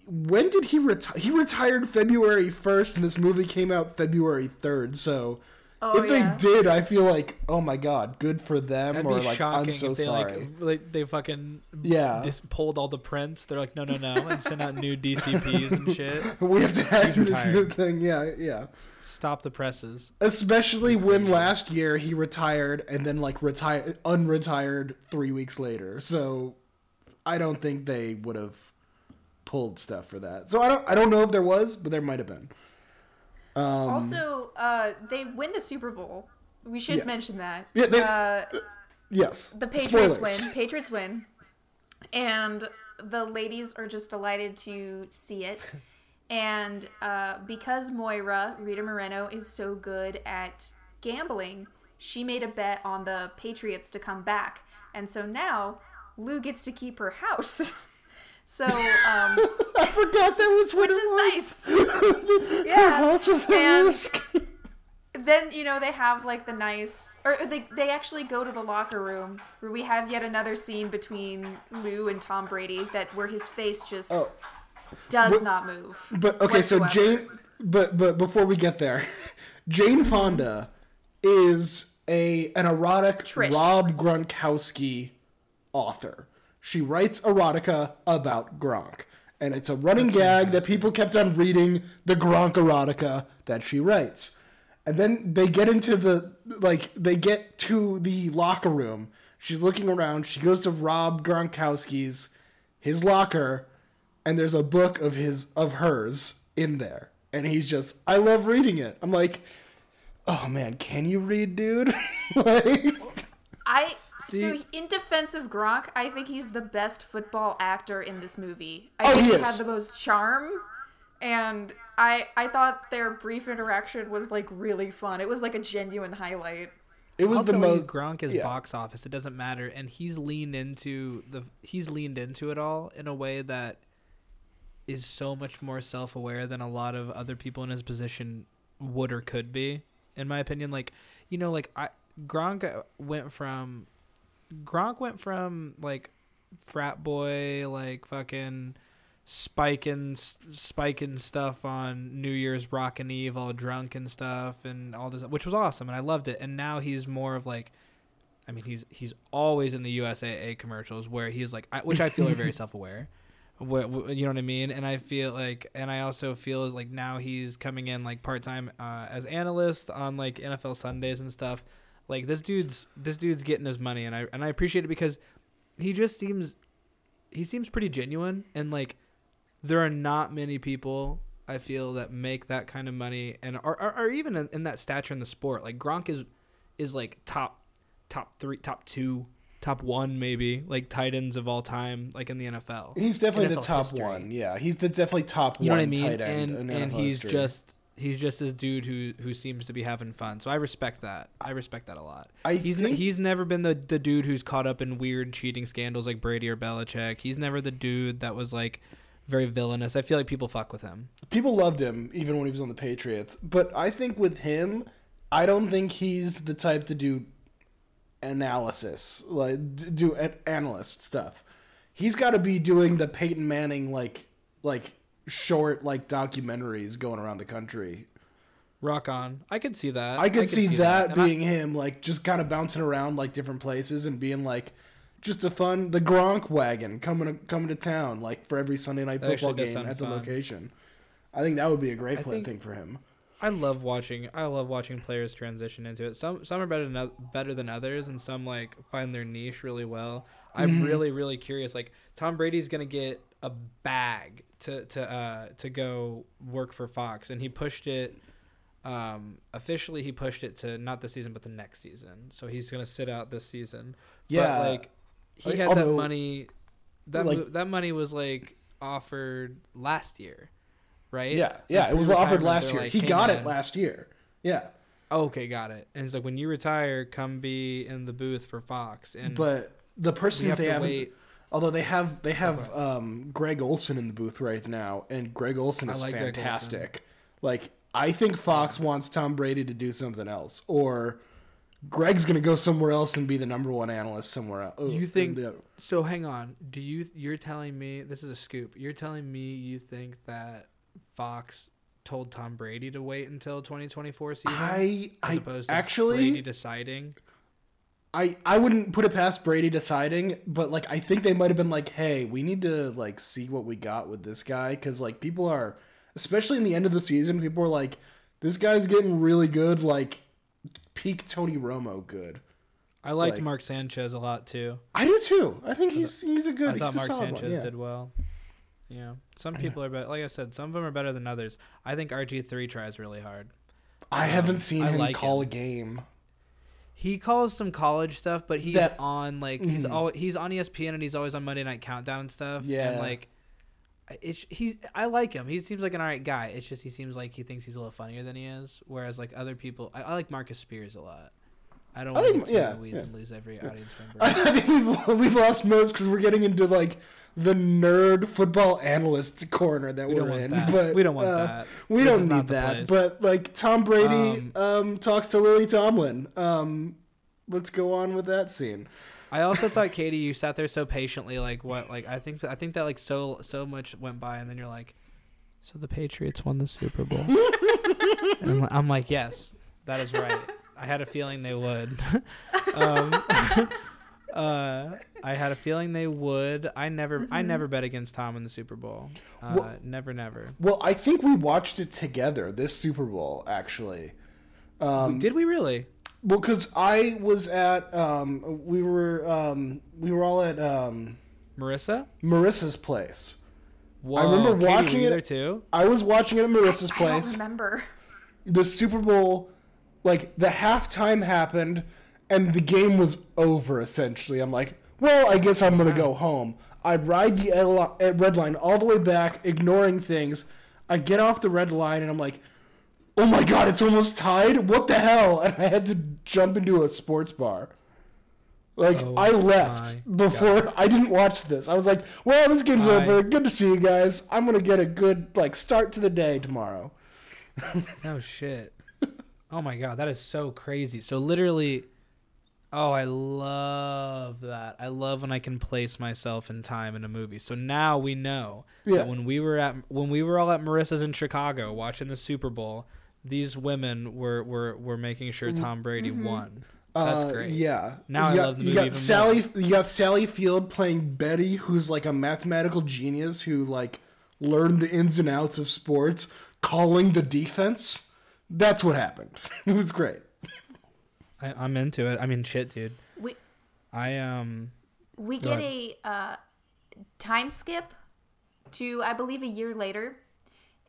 when did he retire? He retired February first, and this movie came out February third. So. Oh, if they did, I feel like, oh my god, good for them, That'd or be like, shocking I'm so if they sorry. like, like they fucking Yeah. just pulled all the prints. They're like, no, no, no, and sent out new DCPs and shit. (laughs) we have to have this new thing. Yeah, yeah. Stop the presses. Especially when last year he retired and then like retired, unretired three weeks later. So I don't think they would have pulled stuff for that. So I don't, I don't know if there was, but there might have been. Um, also, uh, they win the Super Bowl. We should Yes. mention that. Yeah, they- uh, yes, the Patriots Spoilers. win. Patriots win. And the ladies are just delighted to see it. (laughs) And uh, because Maura, Rita Moreno, is so good at gambling, she made a bet on the Patriots to come back. And so now Lou gets to keep her house. (laughs) so, um, (laughs) I forgot that was what which it is was. nice. (laughs) Her Yeah. house was at risk. then you know they have like the nice or they they actually go to the locker room where we have yet another scene between Lou and Tom Brady that where his face just Oh, does But- not move. But okay, so. Jane, but but before we get there, Jane Fonda is a an erotic Trish. Rob Gronkowski author. She writes erotica about Gronk, and it's a running gag that people kept on reading the Gronk erotica that she writes. And then they get into the like they get to the locker room. She's looking around. She goes to Rob Gronkowski's his locker and there's a book of his of hers in there and he's just i love reading it i'm like oh man can you read dude (laughs) like I so in defense of Gronk, I think he's the best football actor in this movie. I Oh, think he he, had the most charm and I I thought their brief interaction was like really fun. It was like a genuine highlight. it was the Also, most Gronk is yeah. box office. It doesn't matter, and he's leaned into the he's leaned into it all in a way that is so much more self aware than a lot of other people in his position would or could be. In my opinion, like you know, like I Gronk uh, went from Gronk went from like frat boy, like fucking spiking spiking stuff on New Year's Rockin' Eve, all drunk and stuff, and all this, which was awesome, and I loved it. And now he's more of like, I mean, he's he's always in the USAA commercials where he's like, I, which I feel are very (laughs) self aware. What, what- you know what I mean? And I feel like, and I also feel like now he's coming in like part time uh, as analyst on like NFL Sundays and stuff. Like this dude's this dude's getting his money, and I and I appreciate it because he just seems he seems pretty genuine and like there are not many people I feel that make that kind of money and are, are, are even in, in that stature in the sport. Like Gronk is is like top top three, top two, top one maybe like tight ends of all time, like in the NFL. he's definitely the top history. one yeah he's the definitely top You know one what I mean? tight end And and he's history. just he's just this dude who who seems to be having fun. So I respect that. I respect that a lot. I he's think- he's never been the the dude who's caught up in weird cheating scandals like Brady or Belichick. He's never the dude that was like very villainous. I feel like people fuck with him. people loved him even when he was on the Patriots. But I think with him, I don't think he's the type to do analysis, like do an- analyst stuff. He's got to be doing the Peyton Manning like like short like documentaries going around the country. Rock on. I could see that. I could see, that, And I- being him, like just kind of bouncing around like different places and being like just a fun the Gronk wagon coming to, coming to town like for every Sunday night football game at the fun. location. I think that would be a great I play think- thing for him. I love watching. I love watching players transition into it. Some some are better than better than others, and some like find their niche really well. I'm Mhm. really really curious. Like Tom Brady's gonna get a bag to to uh to go work for Fox, and he pushed it. Um, officially, he pushed it to not this season, but the next season. So he's gonna sit out this season. Yeah. but, like he had that money. That like- mo- that money was like offered last year, right? Yeah, yeah, Like, it was offered last year. like, he "Hey, got it last year. Yeah, Okay, got it. And it's like when you retire, come be in the booth for Fox. And but the person have they have, wait. although they have they have Okay. um, Greg Olsen in the booth right now, and Greg Olsen is like fantastic. Like I think Fox wants Tom Brady to do something else, or Greg's gonna go somewhere else and be the number one analyst somewhere else. You think- So hang on. Do you? You're telling me this is a scoop. You're telling me you think that Fox told Tom Brady to wait until 2024 season, I I actually Brady deciding? I I wouldn't put it past Brady deciding, but like I think they might have been like, "Hey, we need to like see what we got with this guy cuz like people are especially in the end of the season, people are like this guy's getting really good, like peak Tony Romo good." I liked Like- Mark Sanchez a lot too. I do too. I think he's he's a good I thought Mark solid Sanchez one, yeah. did well. Yeah, some people are better. Like I said, some of them are better than others. I think RG three tries really hard. I um, haven't seen I him like call him. a game. He calls some college stuff, but he's That- on like he's mm-hmm. all he's on ESPN and he's always on Monday Night Countdown and stuff. Yeah. and like it's he I like him. He seems like an alright guy. It's just he seems like he thinks he's a little funnier than he is. Whereas like other people, I, I like Marcus Spears a lot. I don't I want think- in yeah, the weeds yeah. and lose every audience (laughs) member. I think we've, we've lost most because we're getting into like the nerd football analyst corner that we we're in. that. But we don't want uh, that. We This don't need that. place. But like Tom Brady Um, um, talks to Lily Tomlin. Um, let's go on with that scene. I also thought Katie, you sat there so patiently. Like what? Like I think I think that like so so much went by, and then you're like, so the Patriots won the Super Bowl. (laughs) and I'm- I'm like, yes, that is right. I had a feeling they would. (laughs) um, (laughs) uh, I had a feeling they would. I never I never bet against Tom in the Super Bowl. Uh, Well- never, never. Well, I think we watched it together this Super Bowl actually. Um, Did we really? well, because I was at um, we were um, we were all at um, Marissa? Marissa's place. Whoa, I remember Katie, watching were you it- there too. I was watching it at Marissa's place. I don't place. remember. the Super Bowl, like the halftime happened, and the game was over. Essentially, I'm like, well, I guess I'm gonna go home. I ride the uh, red line all the way back, ignoring things. I get off the red line, and I'm like, oh my god, it's almost tied. What the hell? (laughs) And I had to jump into a sports bar. Like Oh I left before I didn't watch this. I was like, "Well, this game's I- over. Good to see you guys. I'm gonna get a good like start to the day tomorrow." (laughs) No shit. Oh my god, that is so crazy. So literally Oh, I love that. I love when I can place myself in time in a movie. So now we know Yeah. that when we were at when we were all at Marissa's in Chicago watching the Super Bowl, these women were were, were making sure Tom Brady won. That's Uh, great. Yeah. Now you I got, love the movie. You movie got even Sally. You got Sally Field playing Betty, who's like a mathematical genius who like learned the ins and outs of sports, calling the defense. That's what happened. (laughs) it was great. I, I'm into it. I mean, shit, dude. We I um. we Go get a uh, time skip to I believe a year later,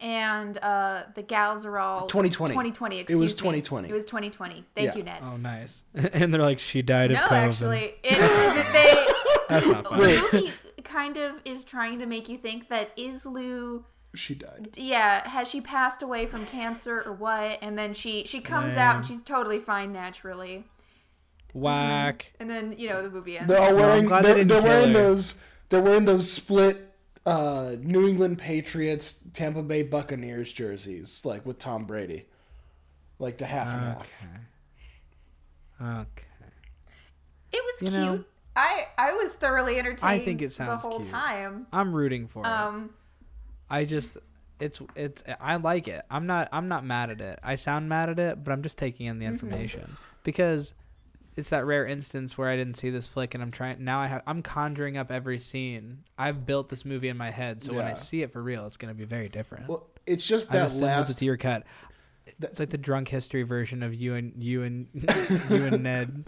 and uh, the gals are all 2020. 2020. It Excuse was me. 2020. It was 2020. Thank Yeah. you, Ned. Oh, nice. (laughs) and they're like, she died of no, COVID. actually, (laughs) it's that they. That's not (laughs) funny. The movie kind of is trying to make you think that is Lou She died. yeah has she passed away from cancer or what and then she she comes out and she's totally fine naturally Whack. and then you know the movie ends They're all wearing. glad they they're didn't they're wearing her. those. They're wearing those split uh, New England Patriots, Tampa Bay Buccaneers jerseys, like with Tom Brady, like the half and half. Okay. Okay. it was You cute know, i i was thoroughly entertained I think it sounds the whole cute. time I'm rooting for it. I just it's it's I like it. I'm not I'm not mad at it. I sound mad at it, but I'm just taking in the Mm-hmm. information because it's that rare instance where I didn't see this flick and I'm trying now I have I'm conjuring up every scene. I've built this movie in my head, so when I see it for real, it's going to be very different. Well, it's just I that just send it last to your cut. It's like the drunk history version of you and you and (laughs) you and Ned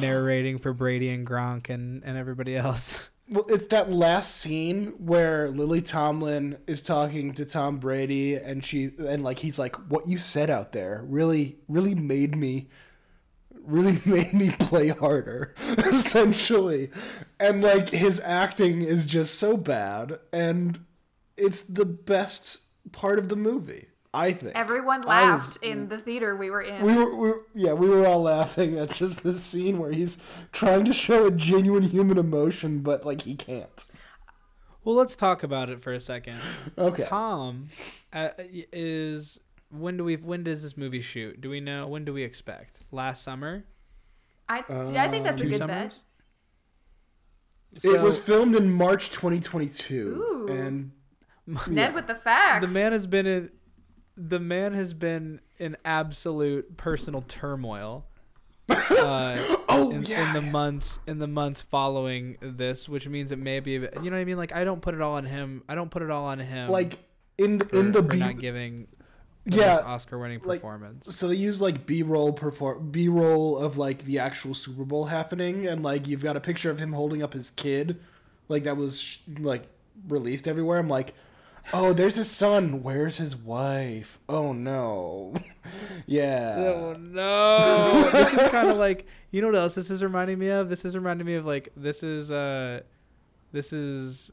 narrating for Brady and Gronk and, and everybody else. Well, it's that last scene where Lily Tomlin is talking to Tom Brady, and she and like he's like, "What you said out there really, really made me, really (laughs) made me play harder." (laughs) Essentially, and like his acting is just so bad, and it's the best part of the movie. I think Everyone laughed was- in the theater we were in. we were, we were, yeah, we were all laughing at just this scene where he's trying to show a genuine human emotion, but like he can't. Well, let's talk about it for a second. Okay. Tom uh, is when do we when does this movie shoot? Do we know when do we expect? Last summer? I, I think that's a good summers? bet. it was filmed in March 2022, Ooh. and Ned with the facts. the man has been in the man has been in absolute personal turmoil (laughs) uh, oh in, yeah, in the months in the months following this which means it may be you know what i mean like i don't put it all on him i don't put it all on him like in the for, in the for B, not giving yeah. oscar-winning like, performance So they use like B-roll perform B-roll of like the actual Super Bowl happening, and like you've got a picture of him holding up his kid, like that was sh- like released everywhere. I'm like, oh, there's his son. Where's his wife? Oh no, (laughs) yeah. Oh no! this is kind of (laughs) like you know what else this is reminding me of? This is reminding me of like this is uh, this is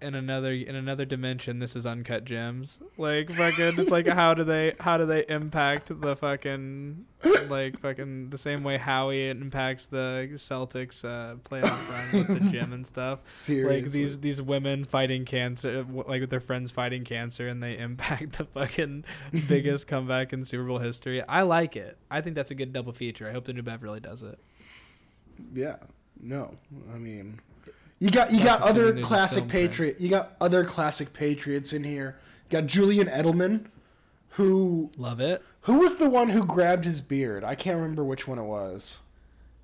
in another in another dimension. This is uncut gems. Like fucking, it's like how do they how do they impact the fucking like fucking the same way Howie impacts the Celtics uh, playoff run with the gym and (laughs) stuff. Seriously. Like these these women fighting cancer, like with their friends fighting cancer, and they impact (laughs) the fucking biggest (laughs) comeback in Super Bowl history. I like it. I think that's a good double feature. I hope the new Beverly does it. Yeah. No. I mean, you got you got other assuming there's a classic patriot. You got other classic patriots in here. You got Julian Edelman, who Love it. who was the one who grabbed his beard? I can't remember which one it was.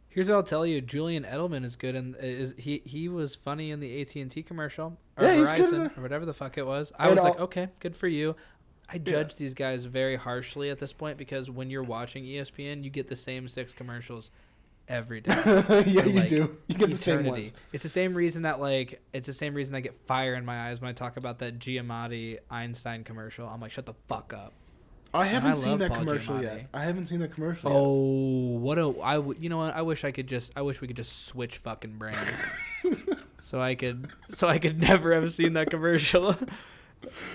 Here's what I'll tell you: Julian Edelman is good, and is he he was funny in the AT and T commercial or Yeah, Verizon or whatever the fuck it was. I And was like, okay, good for you. I judge these guys very harshly at this point because when you're watching ESPN, you get the same six commercials every (laughs) day. yeah, for, you do. You get the same eternity. ones. It's the same reason that like it's the same reason I get fire in my eyes when I talk about that Giamatti Einstein commercial. I'm like, shut the fuck up. I haven't I seen that Paul commercial Giamatti. yet. I haven't seen that commercial Oh, what a I would you know what I wish I could just I wish we could just switch fucking brains. (laughs) so I could so I could (laughs) never have seen that commercial.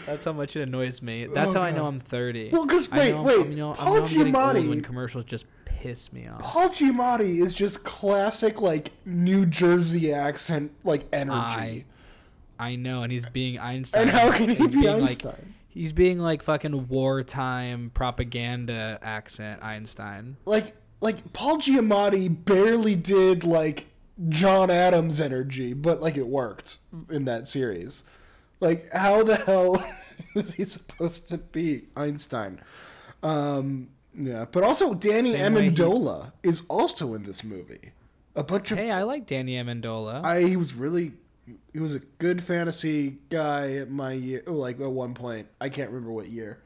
That's how much it annoys me. That's Oh, how I know I'm 30. Well, 'cause I wait, know I'm- wait, I'm, you know, Paul know I'm getting old Giamatti- when commercials just piss me off. Paul Giamatti is just classic like New Jersey accent like energy. I know, and he's being Einstein. and how can he He's be being, like, Einstein? He's being like fucking wartime propaganda accent Einstein. Like like Paul Giamatti barely did like John Adams energy, but like it worked in that series. Like how the hell (laughs) was he supposed to be Einstein? Um yeah, but also Danny Same way he- Amendola is also in this movie. A bunch of Hey, I like Danny Amendola. I he was really he was a good fantasy guy at my year oh, like at one point. I can't remember what year.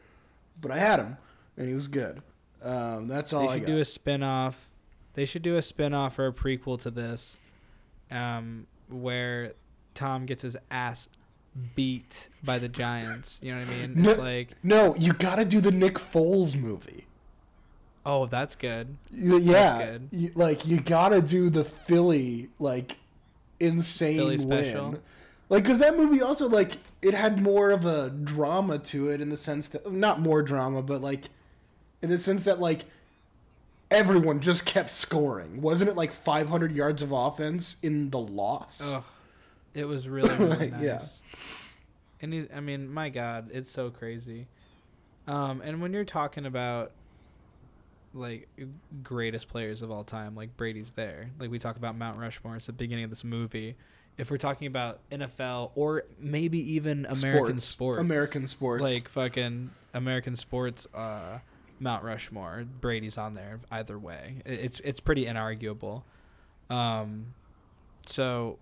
But I had him and he was good. Um, that's all they should do a spin-off. They should do a spin-off or a prequel to this um, where Tom gets his ass beat by the Giants. You know what I mean? No- It's like, no, you got to do the Nick Foles movie. Oh, that's good. Yeah, good. You, like you got to do the Philly like insane Philly special? win. Like, cause that movie also like it had more of a drama to it in the sense that not more drama, but like in the sense that like everyone just kept scoring. Wasn't it like 500 yards of offense in the loss? Ugh, it was (laughs) really, really nice. yeah. And he, I mean, my God, it's so crazy. Um, and when you're talking about like greatest players of all time, like Brady's there. Like we talk about Mount Rushmore. It's the beginning of this movie. If we're talking about NFL or maybe even American sports, American sports. like fucking American sports, uh, Mount Rushmore, Brady's on there either way. It's it's pretty inarguable. Um, so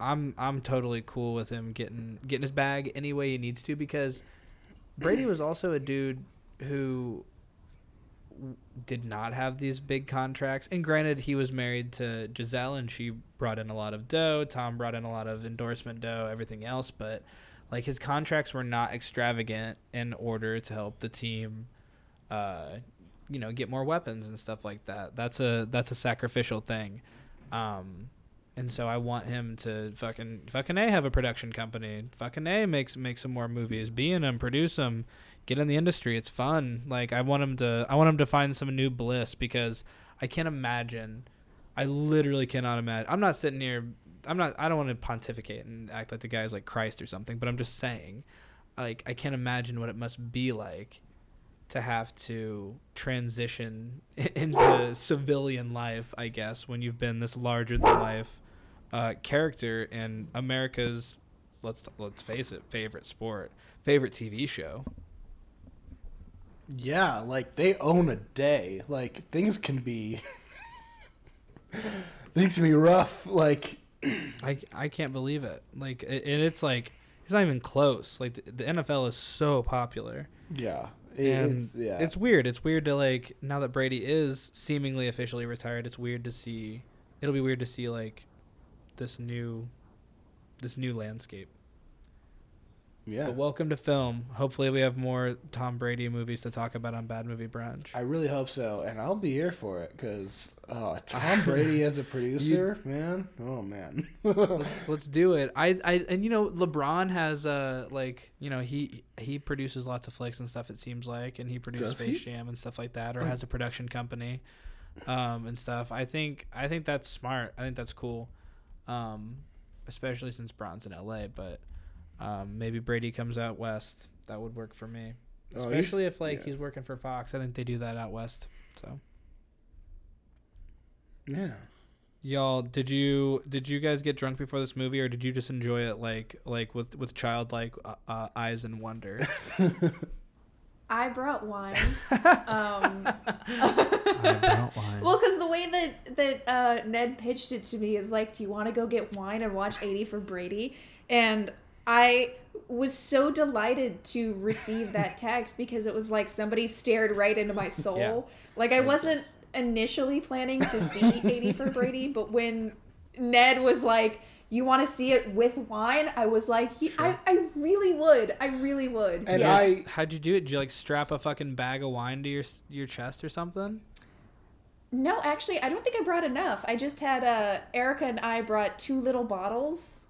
I'm I'm totally cool with him getting getting his bag any way he needs to because Brady was also a dude who did not have these big contracts. And granted, he was married to Gisele, and she brought in a lot of dough. Tom brought in a lot of endorsement dough, everything else. But like his contracts were not extravagant in order to help the team, uh, you know, get more weapons and stuff like that. That's a that's a sacrificial thing. Um, and so I want him to fucking fucking a have a production company. Fucking a makes make some more movies. Be in them, produce them, get in the industry. It's fun. Like I want him to I want him to find some new bliss because I can't imagine. I literally cannot imagine. I'm not sitting here. I'm not. I don't want to pontificate and act like the guy's like Christ or something. But I'm just saying, like I can't imagine what it must be like to have to transition (laughs) into civilian life, I guess, when you've been this larger than life uh, character in America's let's let's face it, favorite sport, favorite TV show. Yeah, like they own a day. Like things can be things can be rough. Like I, I can't believe it. Like and it's like it's not even close. Like the, the NFL is so popular. yeah, and it's yeah. it's weird. It's weird to like now that Brady is seemingly officially retired. It's weird to see. It'll be weird to see like this new, this new landscape. Yeah. But welcome to film. Hopefully, we have more Tom Brady movies to talk about on Bad Movie Brunch. I really hope so, and I'll be here for it because uh, (laughs) Tom Brady as a producer, man. Oh man. let's, let's do it. I, I and you know LeBron has uh like you know he he produces lots of flicks and stuff. It seems like, and he produced Does Space he? Jam and stuff like that, or Oh. has a production company, um and stuff. I think I think that's smart. I think that's cool, um, especially since Bron's in L.A. But um, maybe Brady comes out west. That would work for me, Oh, especially if like yeah. he's working for Fox. I think they do that out west. So. yeah. Y'all, did you did you guys get drunk before this movie, or did you just enjoy it like like with with childlike uh, uh, eyes and wonder? (laughs) I brought wine. (laughs) um, wine. well, because the way that that uh, Ned pitched it to me is like, "Do you want to go get wine and watch 80 for Brady?" And I was so delighted to receive that (laughs) text because it was like somebody stared right into my soul. Yeah. Like I wasn't initially planning to see (laughs) 80 for Brady, but when Ned was like, "You want to see it with wine?" I was like, he, I, I really would. I really would. And yes. I- how'd you do it? Did you like strap a fucking bag of wine to your your chest or something? No, actually, I don't think I brought enough. I just had uh, Erica and I brought two little bottles,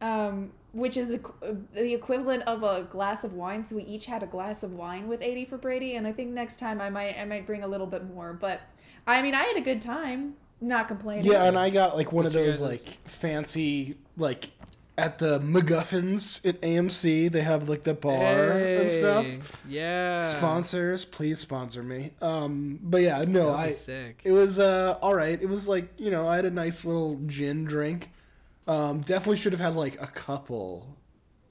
um, which is equ- uh, the equivalent of a glass of wine. So we each had a glass of wine with eighty for Brady, and I think next time I might I might bring a little bit more. But I mean, I had a good time. Not complaining. Yeah, and I got like one of those like fancy like at the MacGuffins at AMC. They have like the bar and stuff. Yeah. Sponsors, please sponsor me. Um, but yeah, no, That'd I. sick. It was uh all right. It was like you know I had a nice little gin drink. Um, definitely should have had like a couple,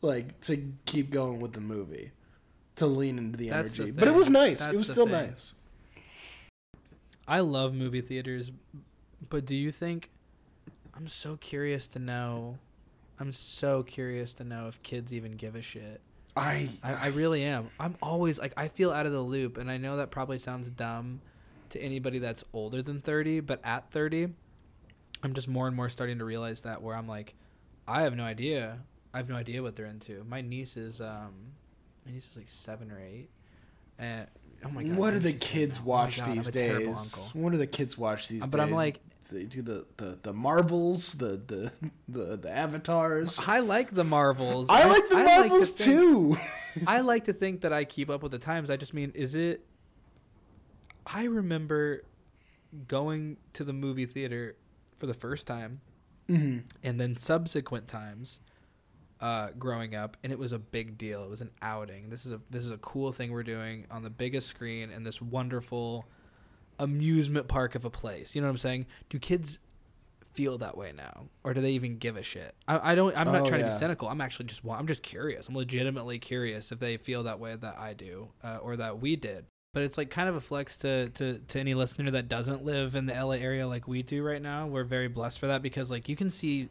like to keep going with the movie, to lean into the That's the energy. but it was nice. That's it was still thing. nice. I love movie theaters, but do you think I'm so curious to know I'm so curious to know if kids even give a shit. I I, I really am. I'm always like I feel out of the loop and I know that probably sounds dumb to anybody that's older than 30, but at 30 I'm just more and more starting to realize that where I'm like I have no idea. I have no idea what they're into. My niece is um my niece is like 7 or 8. And oh my god. what do the seven kids. Oh my watch God, I'm these days? What do the kids watch these Uh, days? but I'm like- they do the, the, the Marvels, the, the the the avatars. I like the Marvels. I like the to Marvels think- too. I (laughs) like to think that I keep up with the times. I just mean, is it? I remember going to the movie theater for the first time, hmm and then subsequent times, uh, growing up, and it was a big deal. It was an outing. This is a this is a cool thing we're doing on the biggest screen in this wonderful amusement park of a place. You know what I'm saying? Do kids feel that way now, or do they even give a shit? I, I don't. I'm not Oh, trying to be cynical. I'm actually just. I'm just curious. I'm legitimately curious if they feel that way that I do, uh, or that we did. But it's like kind of a flex to, to, to any listener that doesn't live in the LA area like we do right now. We're very blessed for that because like you can see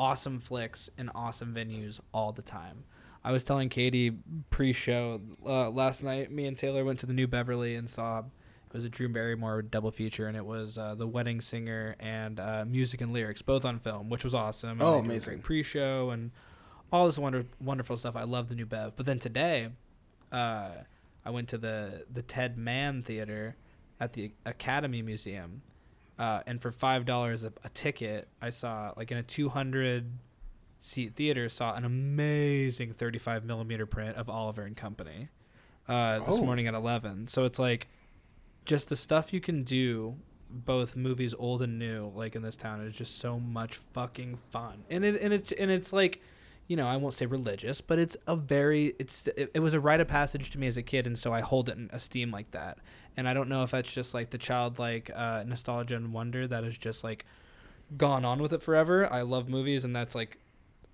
awesome flicks in awesome venues all the time. I was telling Katie pre-show uh, last night. Me and Taylor went to the New Beverly and saw it was a Drew Barrymore double feature, and it was uh, the Wedding Singer and uh, music and lyrics, both on film, which was awesome. And Oh, they did a amazing. Pre-show and all this wonder wonderful stuff. I love the New Bev. But then today, uh, I went to the the Ted Mann Theater at the Academy Museum, uh, and for five dollars a a ticket, I saw like in a two hundred seat theater saw an amazing thirty five millimeter print of Oliver and Company uh, this Oh. morning at eleven. So it's like just the stuff you can do. Both movies, old and new, like in this town, is just so much fucking fun, and it and it and it's like you know, I won't say religious, but it's a very it's it, it was a rite of passage to me as a kid, and so I hold it in esteem like that. And I don't know if that's just like the childlike uh, nostalgia and wonder that has just like gone on with it forever. I love movies, and that's like,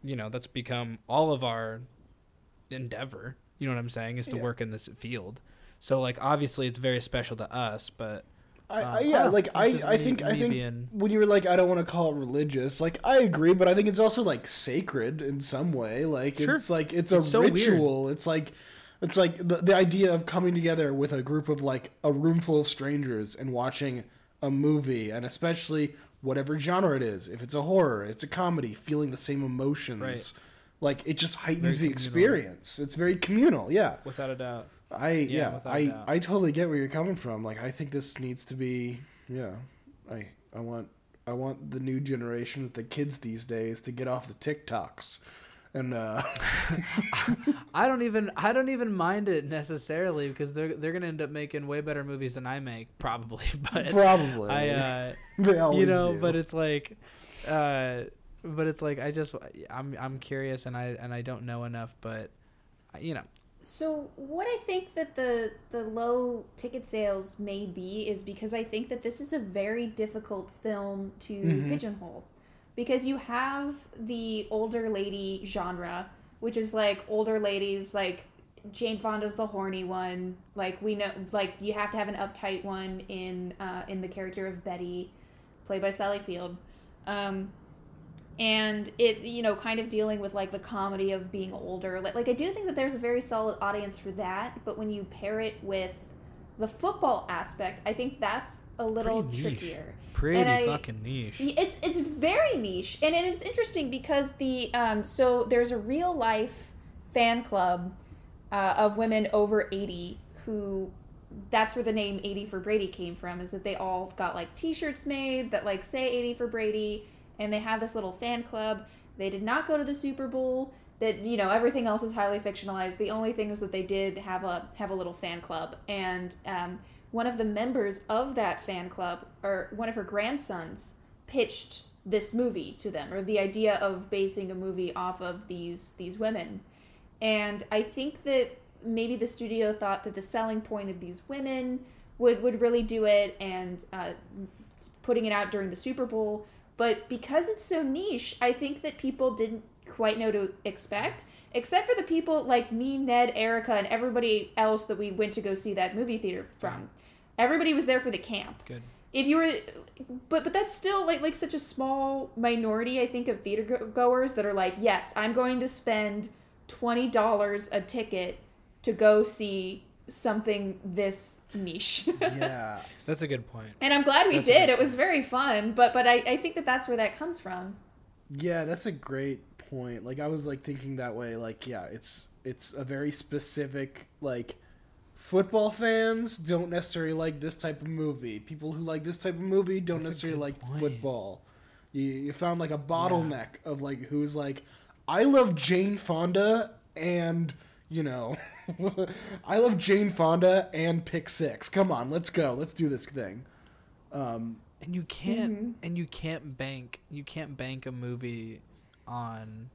you know, that's become all of our endeavor. You know what I'm saying? Is to Yeah. work in this field. So like, obviously, it's very special to us, but I, I um, yeah, don't like I, I me- think I think being- when you were like I don't want to call it religious, like I agree, but I think it's also like sacred in some way. Like Sure. it's like it's a It's so weird. ritual. It's like it's like the the idea of coming together with a group of like a room full of strangers and watching a movie, and especially whatever genre it is. If it's a horror, it's a comedy, feeling the same emotions. Right. Like it just heightens the communal. experience. It's very communal. Yeah. without a doubt, I Yeah, yeah, I doubt. I totally get where you're coming from. Like I think this needs to be yeah. I I want I want the new generation, the kids these days, to get off the TikToks, and uh, (laughs) I don't even I don't even mind it necessarily because they're they're gonna end up making way better movies than I make probably. (laughs) But probably I uh, (laughs) they always you know, do. but it's like, uh, but it's like I just I'm I'm curious and I and I don't know enough, but you know, So what I think that the the low ticket sales may be is because I think that this is a very difficult film to Mhm. pigeonhole. Because you have the older lady genre, which is like older ladies like Jane Fonda's the horny one. Like we know like you have to have an uptight one in uh, in the character of Betty, played by Sally Field. Um, and it you know kind of dealing with like the comedy of being older. Like, like i do think that there's a very solid audience for that but when you pair it with the football aspect i think that's a little Pretty trickier. Pretty I- fucking niche. it's it's very niche. And, and it's interesting because the um so there's a real life fan club uh, of women over 80 who that's where the name 80 for Brady came from is that they all got like t-shirts made that like say 80 for Brady and they have this little fan club. They did not go to the Super Bowl. That you know everything else is highly fictionalized. The only thing is that they did have a have a little fan club. And um, one of the members of that fan club or one of her grandsons pitched this movie to them or the idea of basing a movie off of these these women. And i think that maybe the studio thought that the selling point of these women would would really do it and uh, putting it out during the super bowl but because it's so niche i think that people didn't quite know to expect except for the people like me ned erica and everybody else that we went to go see that movie theater from. Everybody was there for the camp. Good. if you were but but that's still like like such a small minority i think of theater go- goers that are like yes i'm going to spend $20 a ticket to go see something this niche (laughs) yeah, That's a good point. and i'm glad we That's did it was very fun but but I, I think that that's where that comes from yeah, that's a great point. Like I was like thinking that way. Like yeah, it's it's a very specific like football fans don't necessarily like this type of movie. People who like this type of movie don't That's necessarily like point. football. You, you found like a bottleneck of like who's like I love Jane Fonda and you know (laughs) I love Jane Fonda and Pick Six. Come on, let's go. Let's do this thing. Um, And you can't Mhm. and you can't bank you can't bank a movie on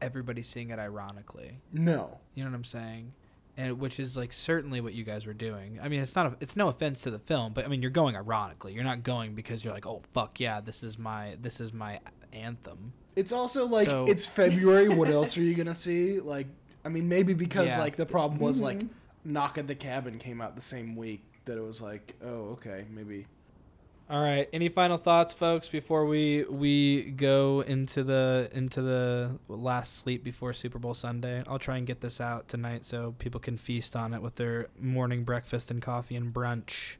everybody seeing it ironically. no. You know what I'm saying? And which is like certainly what you guys were doing. I mean, it's not a, it's no offense to the film, but I mean, you're going ironically. You're not going because you're like, "Oh fuck yeah, this is my this is my anthem." It's also like So- it's February. what else are you gonna see? Like, I mean, maybe because Yeah. like the problem was like Mhm. Knock at the Cabin came out the same week that it was like, oh, okay, maybe. All right. Any final thoughts, folks, before we we go into the into the last sleep before Super Bowl Sunday? I'll try and get this out tonight so people can feast on it with their morning breakfast and coffee and brunch.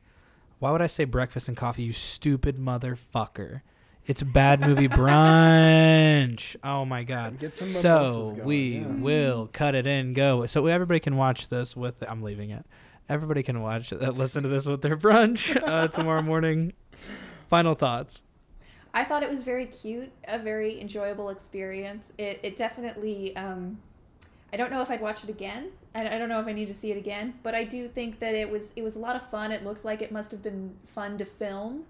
Why would I say breakfast and coffee, you stupid motherfucker? It's a bad movie brunch. Oh my god. Get some So going, we yeah. will cut it in, go. So everybody can watch this with. I'm leaving it. Everybody can watch, uh, (laughs) listen to this with their brunch uh, (laughs) tomorrow morning. Final thoughts. I thought it was very cute, a very enjoyable experience. It, it definitely, um, I don't know if I'd watch it again. I, I don't know if I need to see it again, but I do think that it was it was a lot of fun. It looked like it must have been fun to film,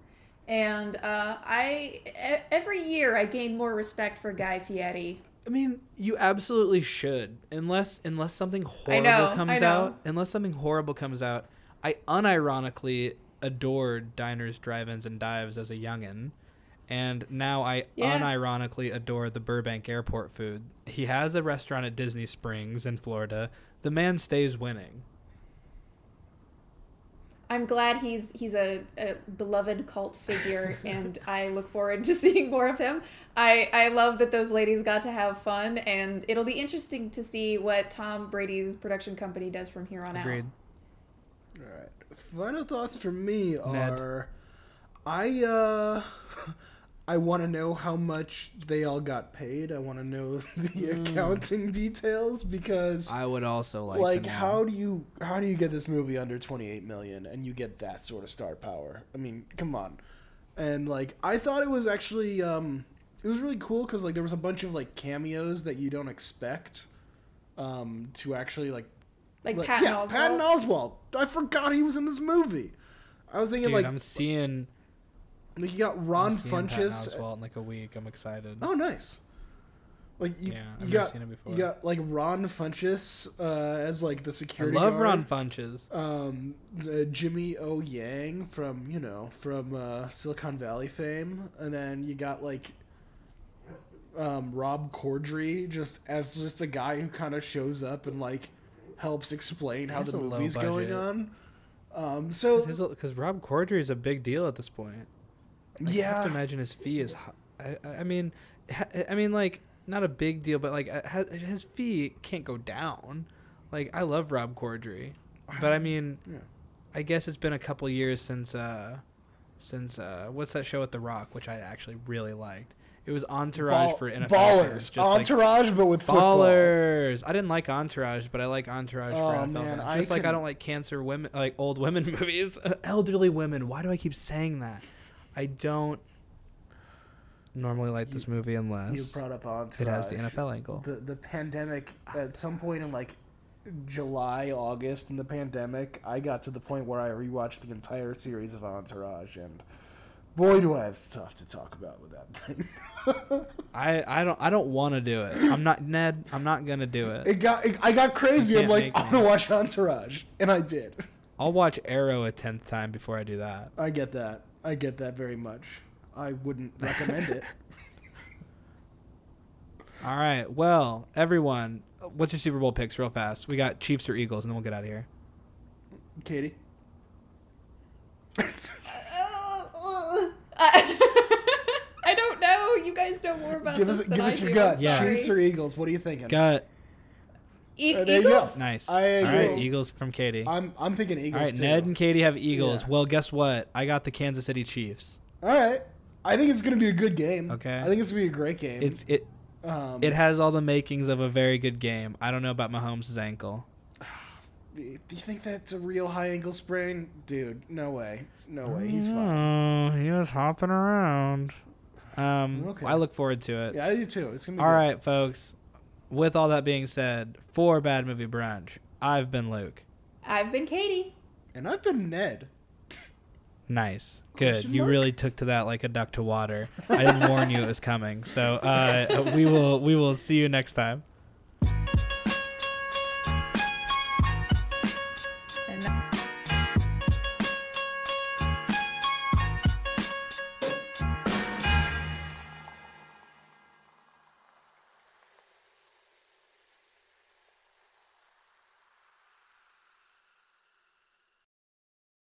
and uh, I e- every year I gain more respect for Guy Fieri. I mean, you absolutely should, unless unless something horrible know, comes out. Unless something horrible comes out, I unironically adored diners, drive-ins, and dives as a youngin, and now I Yeah. unironically adore the Burbank Airport food. He has a restaurant at Disney Springs in Florida. The man stays winning. I'm glad he's he's a, a beloved cult figure, (laughs) and I look forward to (laughs) seeing more of him. I I love that those ladies got to have fun, and it'll be interesting to see what Tom Brady's production company does from here on out. Agreed. All right. Final thoughts for me Ned. are, I uh, (laughs) I want to know how much they all got paid. I want to know (laughs) the accounting details because, I would also like, like, to know. how do you how do you get this movie under twenty eight million and you get that sort of star power? I mean, come on. And like, I thought it was actually um, it was really cool because like there was a bunch of like cameos that you don't expect um to actually like Like, like, Patton yeah, Oswalt. Patton Oswalt. I forgot he was in this movie. I was thinking Dude, like, I'm seeing like you got Ron Funches. In like a week. I'm excited. Oh, nice. Like you, Yeah, I've you never got seen it before. you got like Ron Funches uh, as like the security. I love guard. Ron Funches. Um, uh, Jimmy O Yang from you know from uh, Silicon Valley fame, and then you got like um, Rob Corddry just as just a guy who kind of shows up and like helps explain how the movie's going on. Um, so Because Rob Corddry is a big deal at this point. Like, I have to imagine his fee is. I, I- mean, I mean, like not a big deal, but like ha- his fee can't go down. Like I love Rob Corddry, but I mean, Yeah. I guess it's been a couple years since uh, since uh, what's that show at The Rock, which I actually really liked. It was Entourage Ball- for NFL ballers, fans, just like entourage, but with football. Ballers. I didn't like Entourage, but I like Entourage for Oh, NFL man, fans. I Just like I don't like cancer women, like old women (laughs) movies, elderly women. Why do I keep saying that? I don't normally like this movie unless You brought up entourage. it has the NFL angle. the the pandemic at some point in like July, August in the pandemic, I got to the point where I rewatched the entire series of Entourage and boy do I have stuff to talk about with that thing. (laughs) I, I don't I don't want to do it. I'm not Ned. I'm not gonna do it. It got it, I got crazy. I'm like, I'm gonna watch Entourage. And I did. I'll watch Arrow a tenth time before I do that. I get that. I get that very much. I wouldn't recommend it. (laughs) All right. Well, everyone, what's your Super Bowl picks, real fast? We got Chiefs or Eagles, and then we'll get out of here. Katie? (laughs) I don't know. You guys know more about Give this us than give I us your do. gut. Yeah. Sorry. Chiefs or Eagles? What are you thinking? Got E- there you go. Eagles? nice. I All right, Eagles. Eagles from Katie. I'm I'm thinking Eagles All right, too. Ned and Katie have Eagles. Yeah. Well, guess what? I got the Kansas City Chiefs. All right. I think it's gonna be a good game. Okay. I think it's gonna be a great game. It's it um, it has all the makings of a very good game. I don't know about Mahomes' ankle. (sighs) Do you think that's a real high ankle sprain, dude? No way. No way. He's fine. Oh, he was hopping around. Um, Okay. I look forward to it. Yeah, I do too. It's gonna be All good. right, folks. With all that being said, for Bad Movie Brunch, I've been Luke. I've been Katie. And I've been Ned. Nice. Good. You really took to that like a duck to water. I didn't warn you it was coming. So uh, we will we will see you next time.